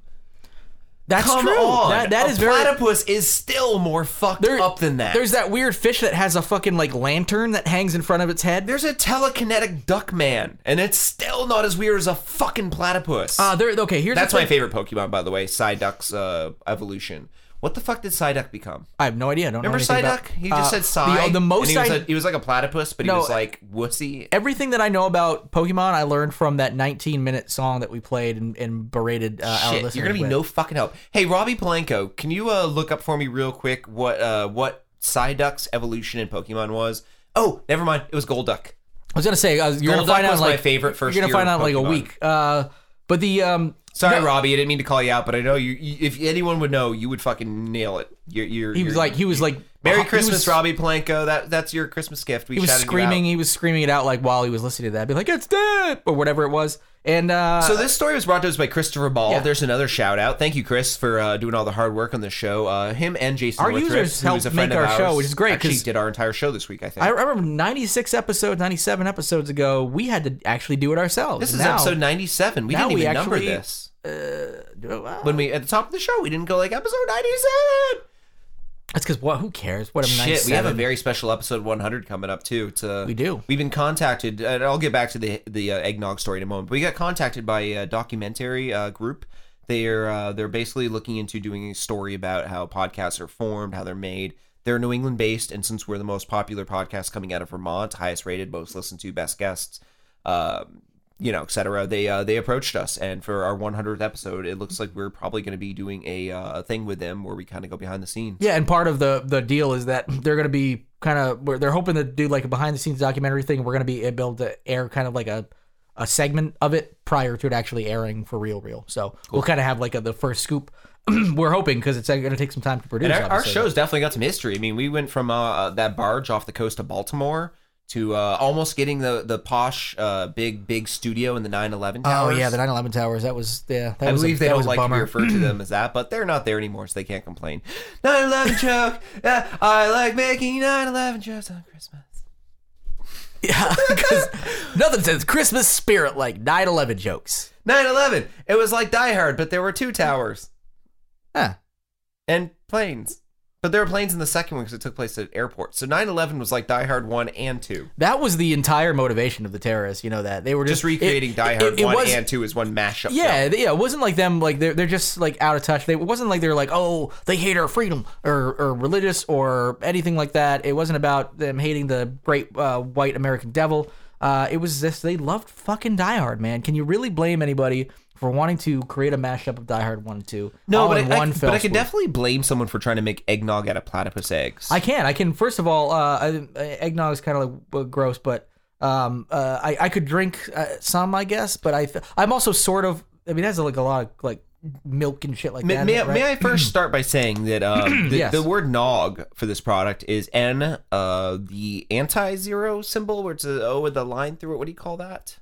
That's
Come
true.
on.
That- that
a
is very-
platypus is still more fucked
There-
up than that.
There's that weird fish that has a fucking like lantern that hangs in front of its head.
There's a telekinetic duck man, and it's still not as weird as a fucking platypus.
Uh, there. Okay, here's
That's my favorite Pokemon, by the way. Psyduck's uh, evolution. What the fuck did Psyduck become?
I have no idea. I don't
Remember
know anything about-
Psyduck? He just
Uh,
said Psy.
The, the most
and he was,
I,
a, he was like a platypus, but
No,
he was like wussy.
everything that I know about Pokemon, I learned from that 19 minute song that we played and, and berated uh, our
Shit,
listeners.
you're gonna be
with.
no fucking help. Hey, Robbie Polanco, can you uh, look up for me real quick what uh, what Psyduck's evolution in Pokemon was? Oh, never mind. It was Golduck.
I was gonna say uh, you're gonna
Golduck
find out
was my favorite first
You're gonna find out in, like a week. Uh, but the um,
Sorry,
no,
Robbie, I didn't mean to call you out, but I know you. you if anyone would know, you would fucking nail it. You're, you're,
He was
you're-
like he was like
Merry Christmas,
was-
Robbie Polanco. That that's your Christmas gift. We
He was screaming.
out.
He was screaming it out like while he was listening to that, be like, "It's dead" or whatever it was. And uh,
So this story was brought to us by Christopher Ball.
Yeah.
There's another shout out. Thank you, Chris, for uh, doing all the hard work on the show. Uh, him and Jason
Our users
who is
help
a
make
of
our show, which is great,
Actually, did our entire show this week. I think
I remember 96 episodes, 97 episodes ago, we had to actually do it ourselves.
this is
Now-
episode 97. We didn't
we
even number this
Well,
when we at the top of the show. We didn't go like episode 97.
That's because what? Who cares? What? I'm
Shit, we have a
97.
very special episode 100 coming up too. It's, uh,
We do.
We've been contacted, and I'll get back to the the uh, eggnog story in a moment. But we got contacted by a documentary uh, group. They're uh, they're basically looking into doing a story about how podcasts are formed, how they're made. They're New England based, and since we're the most popular podcast coming out of Vermont, highest rated, most listened to, best guests, um, you know, etc. They uh, they approached us, and for our 100th episode, it looks like we're probably going to be doing a uh, thing with them where we kind of go behind the scenes.
Yeah, and part of the the deal is that they're going to be kind of they're hoping to do like a behind the scenes documentary thing. We're going to be able to air kind of like a a segment of it prior to it actually airing for real, real. So we'll kind of have like a, the first scoop. We're hoping because it's going to take some time to produce.
And our, our show's definitely got some history. I mean, we went from uh, that barge off the coast of Baltimore to uh, almost getting the the posh uh, big big studio in the 911
Oh
towers.
yeah, the 9/11 towers. That was yeah. That
I
was
believe
a,
they don't like to
bummer.
referred to them as that, but they're not there anymore, so they can't complain. 9/11 joke. Yeah, I like making 9/11 jokes on Christmas.
Yeah, because nothing says Christmas spirit like 9/11 jokes.
9/11. It was like Die Hard, but there were two towers
Huh.
and planes. But there were planes in the second one because it took place at airports. So 9/11 was like Die Hard one and two.
That was the entire motivation of the terrorists. You know that they were just,
Just recreating
it-
Die
it-
Hard
it
one
was-
and two as one mashup.
Yeah,
film.
yeah. It wasn't like them like they're they're just like out of touch. They, it wasn't like they're like oh they hate our freedom or or religious or anything like that. It wasn't about them hating the great uh, white American devil. Uh, it was just they loved fucking Die Hard, man. Can you really blame anybody for wanting to create a mashup of Die Hard one and two?
No, but I, I, but I can definitely blame someone for trying to make eggnog out of platypus eggs.
I can. I can. First of all, uh, I, eggnog is kind of like uh, gross, but um, uh, I I could drink uh, some, I guess. But I th- I'm also sort of. I mean, it has like a lot of like milk and shit like
May,
that.
may,
right?
may I first start by saying that um, the,
Yes.
the word nog for this product is N, uh, the anti-zero symbol, where it's a O with a line through it. What do you call that?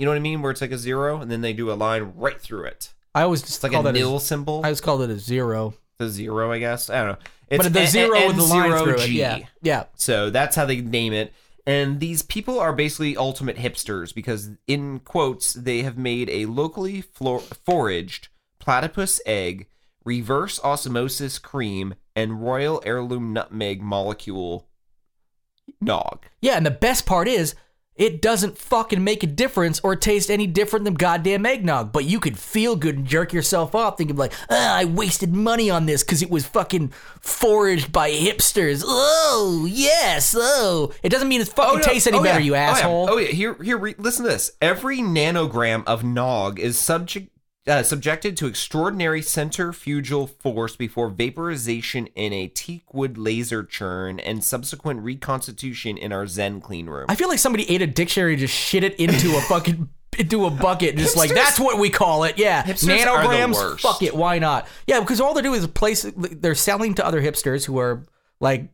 You know what I mean? Where it's like a zero, and then they do a line right through it.
I always just
It's like
call
a
that
nil symbol.
I always called it a zero,
the zero, I guess. I don't know. It's
but the zero with the line
N0G.
through it. Yeah, yeah.
So that's how they name it. And these people are basically ultimate hipsters because, in quotes, they have made a locally flor- foraged platypus egg, reverse osmosis cream, and royal heirloom nutmeg molecule nog.
Yeah, and the best part is it doesn't fucking make a difference or taste any different than goddamn eggnog. But you could feel good and jerk yourself off thinking like, I wasted money on this because it was fucking foraged by hipsters. Oh, yes, oh. It doesn't mean it fucking oh,
no.
tastes any
Oh,
better,
yeah.
you
Oh, yeah.
asshole.
Oh yeah, here, here. Re- listen to this. Every nanogram of nog is subject. Uh, subjected to extraordinary centrifugal force before vaporization in a teak wood laser churn and subsequent reconstitution in our Zen clean room.
I feel like somebody ate a dictionary and just shit it into a fucking into a bucket, just like that's what we call it. Yeah,
Hipsters are the
nanograms.
worst.
Fuck it, why not? Yeah, because all they're doing is place. They're selling to other hipsters who are like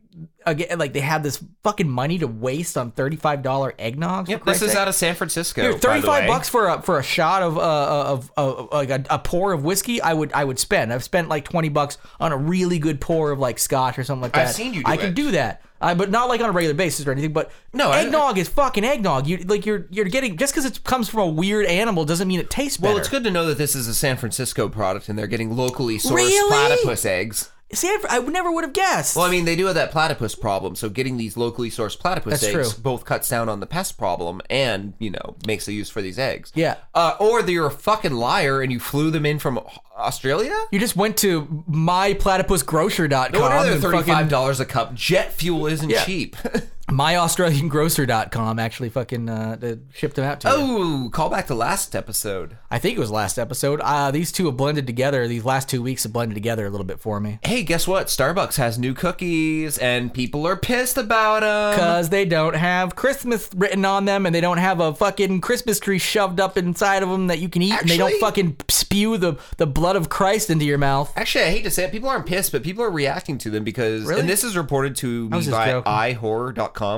again, like they have this fucking money to waste on thirty five dollar eggnog.
Yep, this is out of San Francisco.
Here,
by the
thirty five
way.
bucks for a for a shot of uh of, of, like a, a pour of whiskey. I would I would spend. I've spent like twenty bucks on a really good pour of like scotch or something like that.
I've seen you do
I can do that. Uh, but not like on a regular basis or anything. But
No, I-
eggnog is fucking eggnog. You like you're you're getting just because it comes from a weird animal doesn't mean it tastes better.
Well, it's good to know that this is a San Francisco product and they're getting locally sourced
Really?
platypus eggs.
See, I, I never would have guessed.
Well, I mean, they do have that platypus problem, so getting these locally sourced platypus
That's
eggs
true.
both cuts down on the pest problem and, you know, makes a use for these eggs.
Yeah.
Uh, or that you're a fucking liar and you flew them in from Australia?
you just went to myplatypusgrocer.com
No wonder they're
and
thirty-five
fucking
dollars a cup. Jet fuel isn't
Yeah.
cheap.
myaustraliangrocer.com actually fucking uh, shipped them out to you.
oh, call back to last episode.
I think it was last episode. Uh, these two have blended together. These last two weeks have blended together a little bit for me.
Hey, guess what? Starbucks has new cookies, and people are pissed about them.
Because they don't have Christmas written on them and they don't have a fucking Christmas tree shoved up inside of them that you can eat and they don't fucking spew the, the blood of Christ into your mouth.
Actually, I hate to say it, people aren't pissed, but people are reacting to them because,
Really?
and this is reported to me by
joking.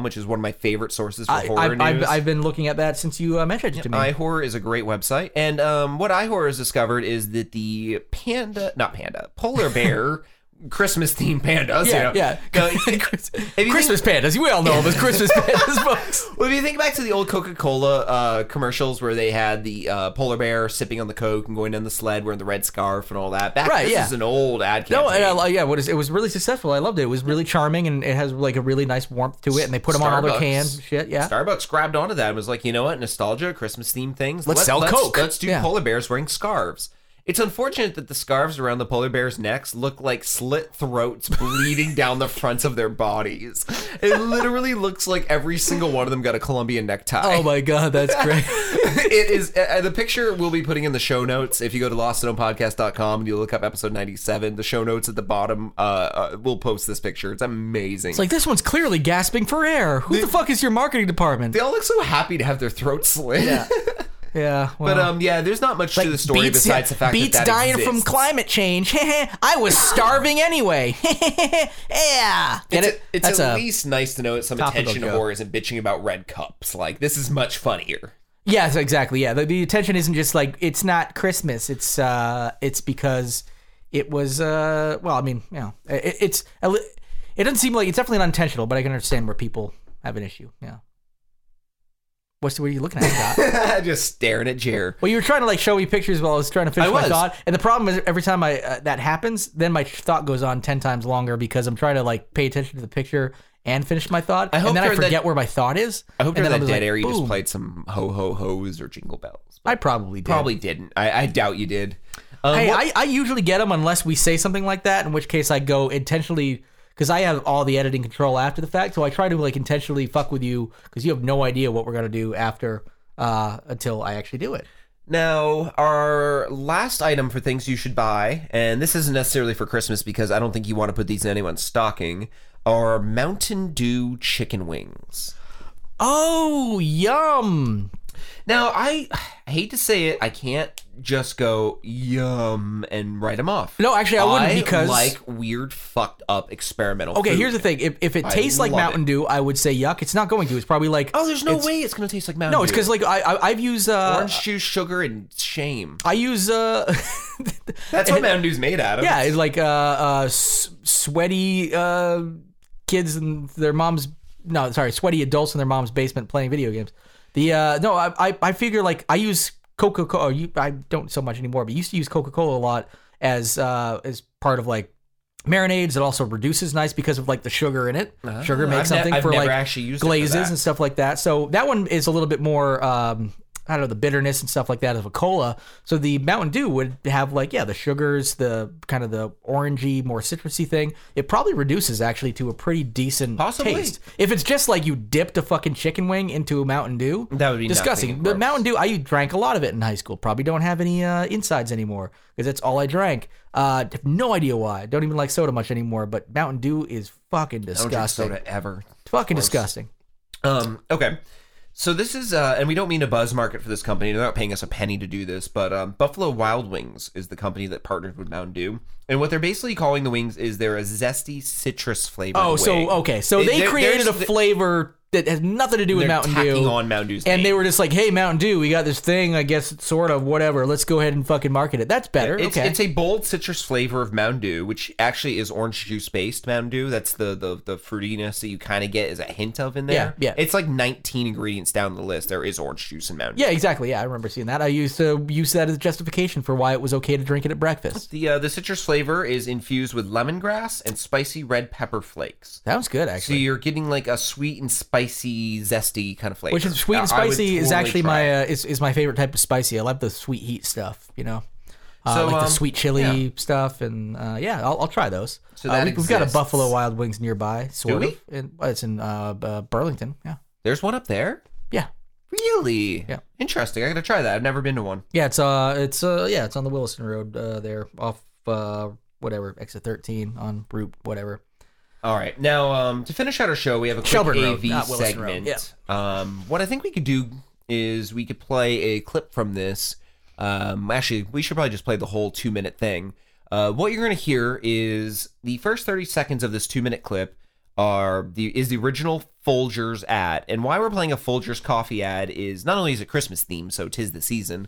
Which is one of my favorite sources for
I,
horror
I,
news.
I've, I've been looking at that since you uh, mentioned it to me.
iHorror is a great website, and um, what iHorror has discovered is that the panda, not panda, polar bear, Christmas themed pandas. you
yeah,
know,
yeah.
If think-
Christmas pandas. We all know them as Christmas pandas, folks.
Well, if you think back to the old Coca-Cola uh, commercials where they had the uh, polar bear sipping on the Coke and going down the sled wearing the red scarf and all that. Back,
Right,
this
yeah.
is an old ad
No, and I, yeah, what is, it was really successful. I loved it. It was really charming and it has like a really nice warmth to it. And they put them on all their cans and shit. Yeah.
Starbucks grabbed onto that and was like, you know what, nostalgia, Christmas themed things.
Let's
Let-
sell
let's,
Coke.
Let's do
Yeah.
polar bears wearing scarves. It's unfortunate that the scarves around the polar bears' necks look like slit throats bleeding down the fronts of their bodies. It literally looks like every single one of them got a Colombian necktie.
Oh my god, that's great.
it is uh, the picture we'll be putting in the show notes if you go to lostathomepodcast.com and you look up episode 97 the show notes at the bottom uh, uh we'll post this picture it's amazing
It's like this one's clearly gasping for air. Who the fuck is your marketing department?
they all look so happy to have their throats slit
Yeah. Yeah, well,
but um yeah there's not much
like
to the story
Beats-
besides the fact
Beats
that that
dying from climate change. I was starving anyway. yeah, get
it's,
it?
it's
That's
at least nice to know that some attention
joke.
horror isn't bitching about red cups like this is much funnier
yes, exactly. Yeah, the, the attention isn't just like it's not Christmas. It's uh, it's because it was uh, well, I mean, you know, it, it's it doesn't seem like it's definitely not intentional, but I can understand where people have an issue. Yeah. What's what are you looking at, Scott?
just staring at Jer
Well, you were trying to like show me pictures while I was trying to finish
I
my
was.
thought, and the problem is every time I uh, that happens, then my thought goes on ten times longer because I'm trying to like pay attention to the picture and finish my thought,
I hope
and then I
during that-
where my thought is.
I hope
and
during
then
that dead
like,
air you just played some ho ho ho's or jingle bells
I probably did.
probably didn't I, I doubt you did um,
Hey,
what-
I, I usually get them unless we say something like that, in which case I go intentionally because I have all the editing control after the fact. So I try to like intentionally fuck with you because you have no idea what we're gonna do after uh, until I actually do it.
Now, our last item for things you should buy, and this isn't necessarily for Christmas because I don't think you want to put these in anyone's stocking, are Mountain Dew chicken wings.
Oh, yum!
Now, I, I hate to say it, I can't just go yum and write them off.
No, actually, I wouldn't because
like weird, fucked up experimental.
Okay,
food.
here's the thing. If, if it
I
tastes like Mountain
it.
Dew, I would say yuck. It's not going to. It's probably like
Oh, there's no
it's-
way it's gonna taste like Mountain Dew.
No, it's because like I, I I've used uh
orange juice, sugar, and shame.
I use uh
That's what Mountain Dew's made out of.
yeah it's like uh uh s- sweaty uh kids and their mom's no sorry sweaty adults in their mom's basement playing video games. The uh no I I, I figure like I use Coca Cola. You I don't so much anymore, but used to use Coca Cola a lot as uh as part of like marinades. It also reduces nice because of like the sugar in it. sugar
I've
makes
ne-
something for like
actually used for
glazes and stuff like that. So that one is a little bit more um I don't know the bitterness and stuff like that of a cola. So the Mountain Dew would have like yeah the sugars, the kind of the orangey, more citrusy thing. It probably reduces actually to a pretty decent
Possibly.
taste. If it's just like you dipped a fucking chicken wing into a Mountain Dew,
That would be
disgusting.
nothing
But. Mountain Dew, I drank a lot of it in high school. Probably don't have any uh, insides anymore because that's all I drank. Uh, have no idea why. Don't even like soda much anymore. But Mountain Dew is fucking
I don't drink
disgusting.
soda ever.
Fucking disgusting.
Um, okay. So this is, uh, and we don't mean a buzz market for this company. They're not paying us a penny to do this, but um, Buffalo Wild Wings is the company that partnered with Mountain Dew, and what they're basically calling the wings is they're a zesty citrus flavor.
Oh, so okay, so they
They're-
created a flavor that has nothing to do with
They're
Mountain
tacking
Dew.
on Mountain Dew's
and they were just like, "Hey, Mountain Dew, we got this thing. I guess sort of whatever. Let's go ahead and fucking market it. That's better.
It's,
okay,
it's a bold citrus flavor of Mountain Dew, which actually is orange juice based Mountain Dew. That's the the, the fruitiness that you kind of get is a hint of in there.
Yeah, yeah.
It's like 19 ingredients down the list. There is orange juice in Mountain Dew.
yeah, exactly. Yeah, I remember seeing that. I used to use that as justification for why it was okay to drink it at breakfast.
The uh, the citrus flavor is infused with lemongrass and spicy red pepper flakes.
Sounds good, actually.
So you're getting like a sweet and spicy, zesty kind of flavor.
Which is sweet and spicy is actually
try
my uh, is, is my favorite type of spicy. I love the sweet heat stuff. You know, uh,
So,
like the
um,
sweet chili
yeah.
stuff, and uh, yeah, I'll, I'll try those.
So
Uh,
that
we, have got a. Buffalo Wild Wings nearby, sort of. In, it's in uh, uh, Burlington. Yeah,
There's one up there.
yeah,
Really?
Yeah.
Interesting. I gotta try that. I've never been to one.
yeah. It's uh, it's uh, yeah, it's on the Williston Road uh, there, off uh, whatever exit thirteen on route whatever.
All right. Now, um, to finish out our show, we have a quick
Shelburne Road,
AV
not Williston Road.
segment. Um, what I think we could do is we could play a clip from this. Um, actually, we should probably just play the whole two minute thing. Uh, what you're going to hear is the first 30 seconds of this two minute clip are the is the original Folgers ad, and why we're playing a Folgers coffee ad is not only is it Christmas themed, so tis the season,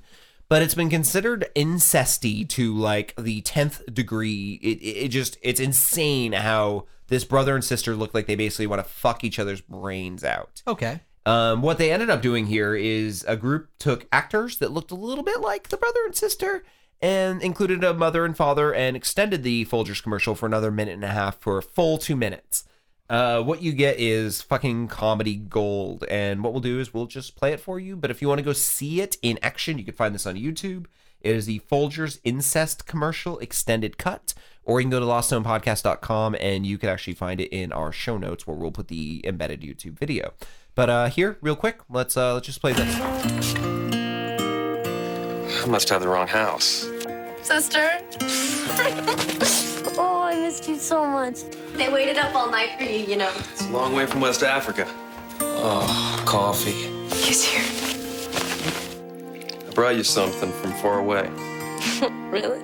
but it's been considered incesty to like the 10th degree it, it, it just it's insane how this brother and sister look like they basically want to fuck each other's brains out
Okay.
um, what they ended up doing here is a group took actors that looked a little bit like the brother and sister and included a mother and father and extended the Folgers commercial for another minute and a half for a full two minutes. Uh, what you get is fucking comedy gold. And what we'll do is we'll just play it for you. But if you want to go see it in action, you can find this on YouTube. It is the Folgers incest commercial extended cut. Or you can go to lostathomepodcast.com and you can actually find it in our show notes where we'll put the embedded YouTube video. But uh, here, real quick, let's uh, let's just play this.
I must have the wrong house.
Sister.
I missed you so much.
They waited up all night for you, you know.
It's a long way from West Africa. Oh, coffee.
He's here.
I brought you something from far away.
Really?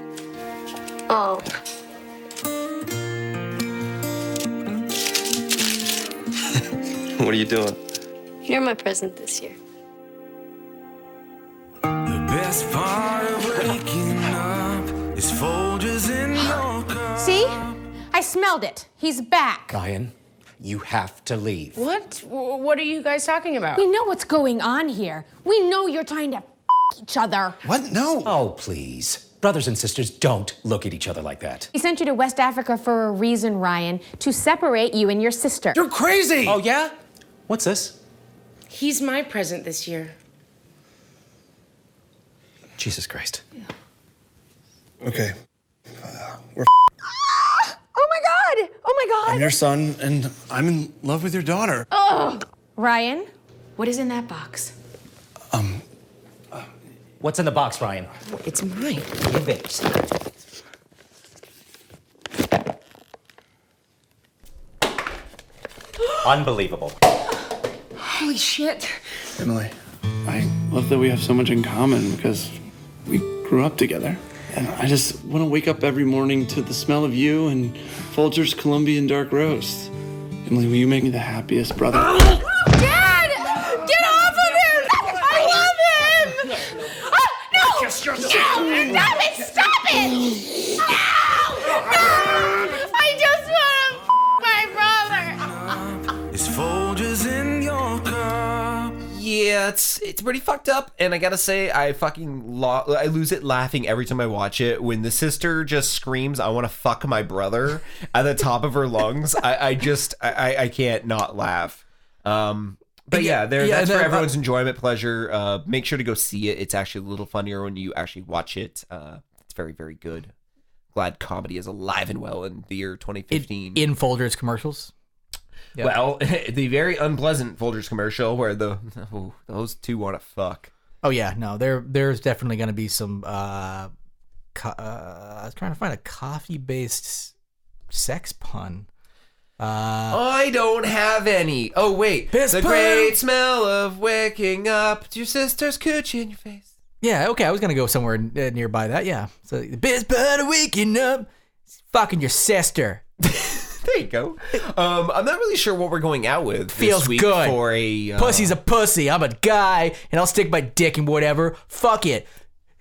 Oh,
What are you doing?
you're my present this year.
The best part of waking up is Folgers
I smelled it. He's back.
Ryan, you have to leave.
What? What are you guys talking about? We know what's going on here. We know you're trying to f- each other.
What? No. Oh, please. Brothers and sisters don't look at each other like that.
He sent you to West Africa for a reason, Ryan, to separate you and your sister.
You're crazy! Oh, yeah? What's this?
He's my present this year.
Jesus Christ.
Okay.
Uh, oh my god! Oh my God!
I'm your son, and I'm in love with your daughter.
Oh, Ryan, what is in that box? Um.
What's in the box, Ryan?
It's mine.
Give it. Unbelievable.
Holy shit.
Emily, I love that we have so much in common because we grew up together. And I just want to wake up every morning to the smell of you and Folgers Colombian Dark Roast. Emily, will you make me the happiest brother?
Dad! Get off of him! I love him! Ah, no! No! Stop it! Stop it! No! No! I just want to f- my brother!
Is Folgers in your cup?
Yeah, it's it's pretty fucked up, and I gotta say, I fucking lo- I lose it laughing every time I watch it. When the sister just screams, "I want to fuck my brother" at the top of her lungs, I, I just I, I- can't not laugh. Um, but yeah, there
yeah,
that's for everyone's enjoyment, pleasure. Uh, make sure to go see it. It's actually a little funnier when you actually watch it. Uh, it's very very good. Glad comedy is alive and well in the year 2015.
In Folgers commercials. Yep.
Well, the very unpleasant Folgers commercial where the oh, those two want to fuck.
Oh yeah, no, there there's definitely going to be some. Uh, co- uh, I was trying to find a coffee based sex pun. Uh,
I don't have any. Oh wait,
Piss
the
pudding.
great smell of waking up to your sister's coochie in your face.
Yeah, okay, I was gonna go somewhere uh, nearby that. Yeah, so the best part of waking up, is fucking your sister.
There you go. Um, I'm not really sure what we're going out with.
Feels
this week
good.
for a uh,
Pussy's a pussy. I'm a guy, and I'll stick my dick in whatever. Fuck it.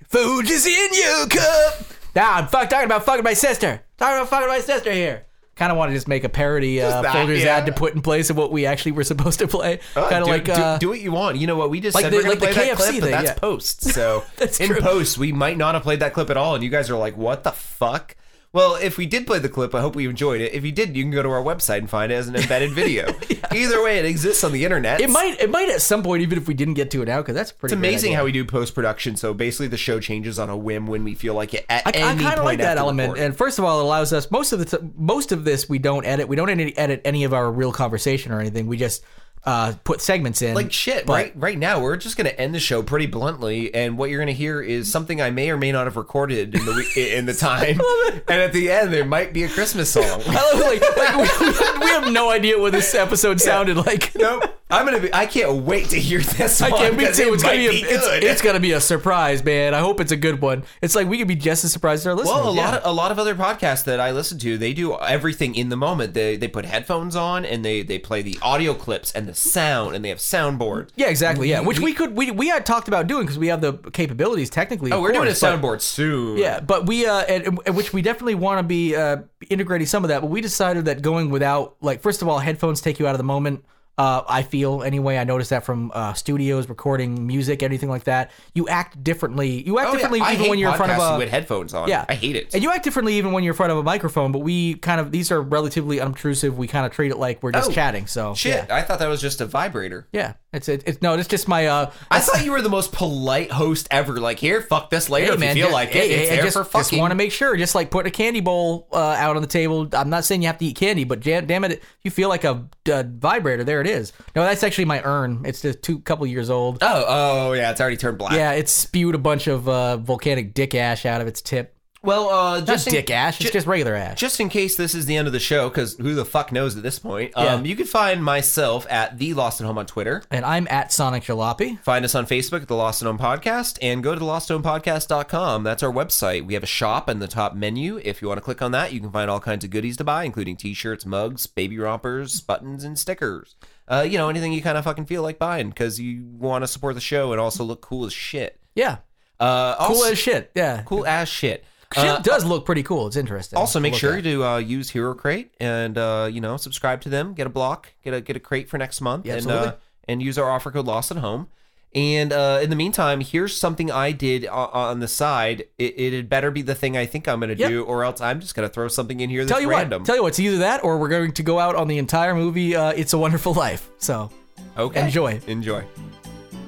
Food is in your cup. Now I'm fuck talking about fucking my sister. Talking about fucking my sister here. Kind of want to just make a parody uh,
that,
Folgers
yeah.
ad to put in place of what we actually were supposed to play.
Uh,
kind of like
do-
uh,
do what you want. You know what? We just
like
said
the-
we're
like the
play that
KFC
clip, but
thing,
that's
yeah.
post. So
That's
in
true.
post, we might not have played that clip at all, and you guys are like, "What the fuck?" Well, if we did play the clip, I hope we enjoyed it. If you did, you can go to our website and find it as an embedded video. Either way, it exists on the internet.
it might it might at some point even if we didn't get to it now because that's pretty.
It's amazing
idea.
how we do post production. So basically, the show changes on a whim when we feel like it. At
I,
any
I kind of like that element. And first of all, it allows us most of the t- most of this we don't edit. We don't edit any of our real conversation or anything. We just uh, put segments in.
like shit
But-
right right now we're just gonna end the show pretty bluntly and what you're gonna hear is something i may or may not have recorded in the in the time and at the end there might be a christmas song
I love, like, like, we, we have no idea what this episode sounded like.
nope i'm gonna be i can't wait to hear this
I can't. Me too.
it
It's gonna be, a,
be
it's,
good.
it's gonna be a surprise, man. I hope it's a good one. It's like we could be just as surprised as our listeners.
well, a
yeah.
lot of a lot of other podcasts that I listen to, they do everything in the moment. They they put headphones on and they they play the audio clips and the sound and they have soundboard.
yeah, exactly. Yeah, which we, could we we had talked about doing because we have the capabilities technically.
Oh, we're doing a
course, but-
soundboard soon.
Yeah, but we uh, and, and which we definitely want to be uh, integrating some of that. But we decided that going without, like, first of all, headphones take you out of the moment. Uh, I feel anyway. I noticed that from uh, studios, recording music, anything like that. You act differently. You act
Oh,
differently
I
even when you're in front of a
with headphones on.
Yeah,
I hate it.
And you act differently even when you're in front of a microphone. But we kind of these are relatively unobtrusive. We kind of treat it like we're just
Oh,
chatting. So
Shit,
yeah,
I thought that was just a vibrator.
yeah. It's it, it's no, it's just my uh.
I thought you were the most polite host ever. Like, here, fuck this later if
man,
you feel like
hey,
it. It's there
just,
for fucking.
want to make sure, just like putting a candy bowl uh, out on the table. I'm not saying you have to eat candy, but jam, damn it, if you feel like a, a vibrator, there it is. No, that's actually my urn. It's just two couple years old.
oh, oh yeah, it's already turned black.
Yeah, it spewed a bunch of uh, volcanic dick ash out of its tip.
Well, uh,
Not
just in,
dick ash. It's
ju-
just regular ash.
just in case this is the end of the show, because who the fuck knows at this point?
Yeah.
Um, you can find myself at the Lost at Home on Twitter.
and I'm at Sonic Jalopy.
Find us on Facebook at the Lost at Home Podcast and go to the losthomepodcast.com. That's our website. We have a shop in the top menu. If you want to click on that, you can find all kinds of goodies to buy, including t-shirts, mugs, baby rompers, buttons, and stickers. Uh, you know, anything you kind of fucking feel like buying because you want to support the show and also look cool as shit.
Yeah,
Uh,
cool
also-
as shit. Yeah,
Cool as shit. Uh,
does look pretty cool. It's interesting.
also, make sure
at.
to uh, use Hero Crate and uh, you know subscribe to them. Get a block, get a get a crate for next month,
Yeah,
and
absolutely.
uh, and use our offer code Lost at Home. And uh, in the meantime, here's something I did o- on the side. It, it had better be the thing I think I'm going to
Yep.
do, or else I'm just going to throw something in here that's
Tell you
random.
what, tell you what, it's either that or we're going to go out on the entire movie. Uh, it's a Wonderful Life. So
okay,
enjoy.
enjoy.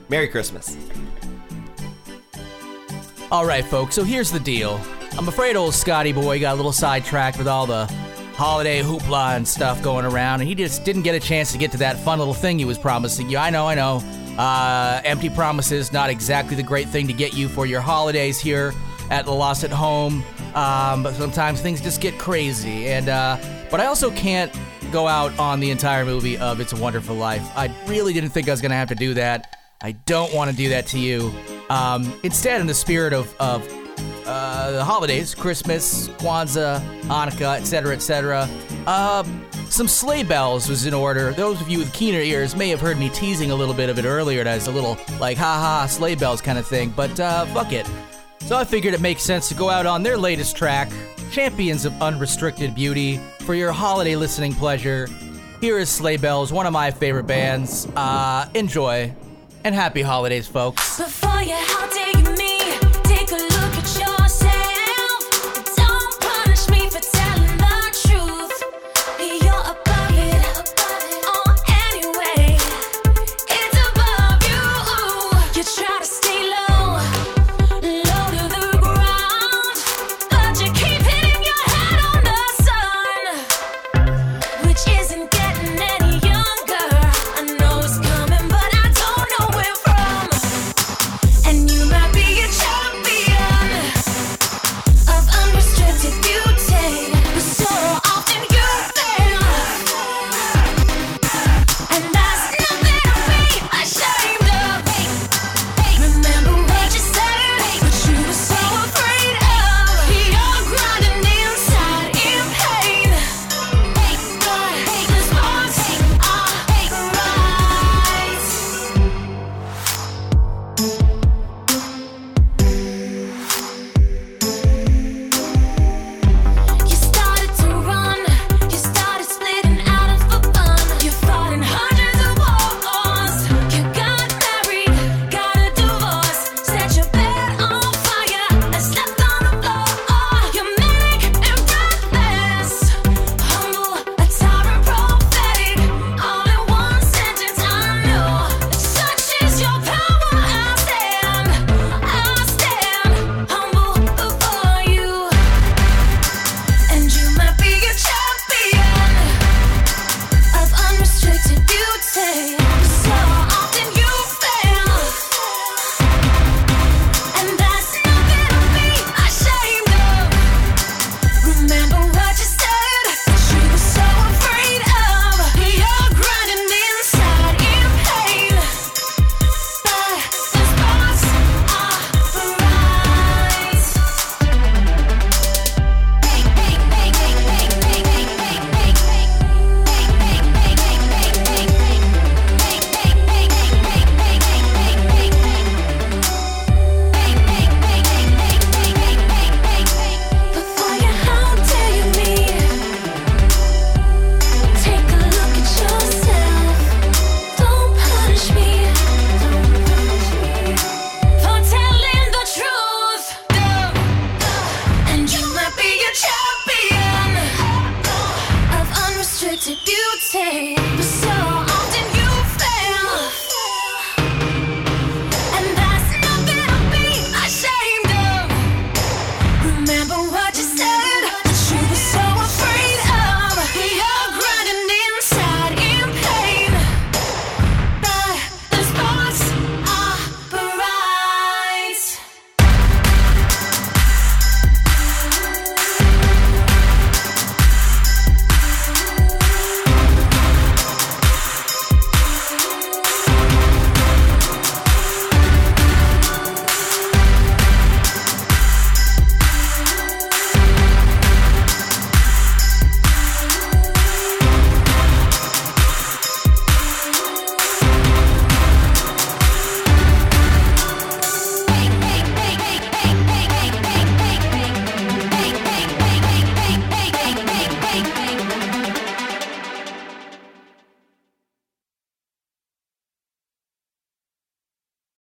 Merry Christmas.
All right, folks. So here's the deal. I'm afraid old Scotty boy got a little sidetracked with all the holiday hoopla and stuff going around, and he just didn't get a chance to get to that fun little thing he was promising you. I know, I know. Uh, empty promises, not exactly the great thing to get you for your holidays here at the Lost at Home. Um, but sometimes things just get crazy, and uh, but I also can't go out on the entire movie of It's a Wonderful Life. I really didn't think I was gonna have to do that. I don't want to do that to you. Um, instead, in the spirit of, of uh, the holidays, Christmas, Kwanzaa, Hanukkah, etc., etc., uh, some sleigh bells was in order. Those of you with keener ears may have heard me teasing a little bit of it earlier as a little like ha sleigh bells kind of thing, but uh, fuck it. So I figured it makes sense to go out on their latest track, Champions of Unrestricted Beauty, for your holiday listening pleasure. Here is Sleigh Bells, one of my favorite bands. Uh, enjoy, and happy holidays, folks.
Before you how dare you me,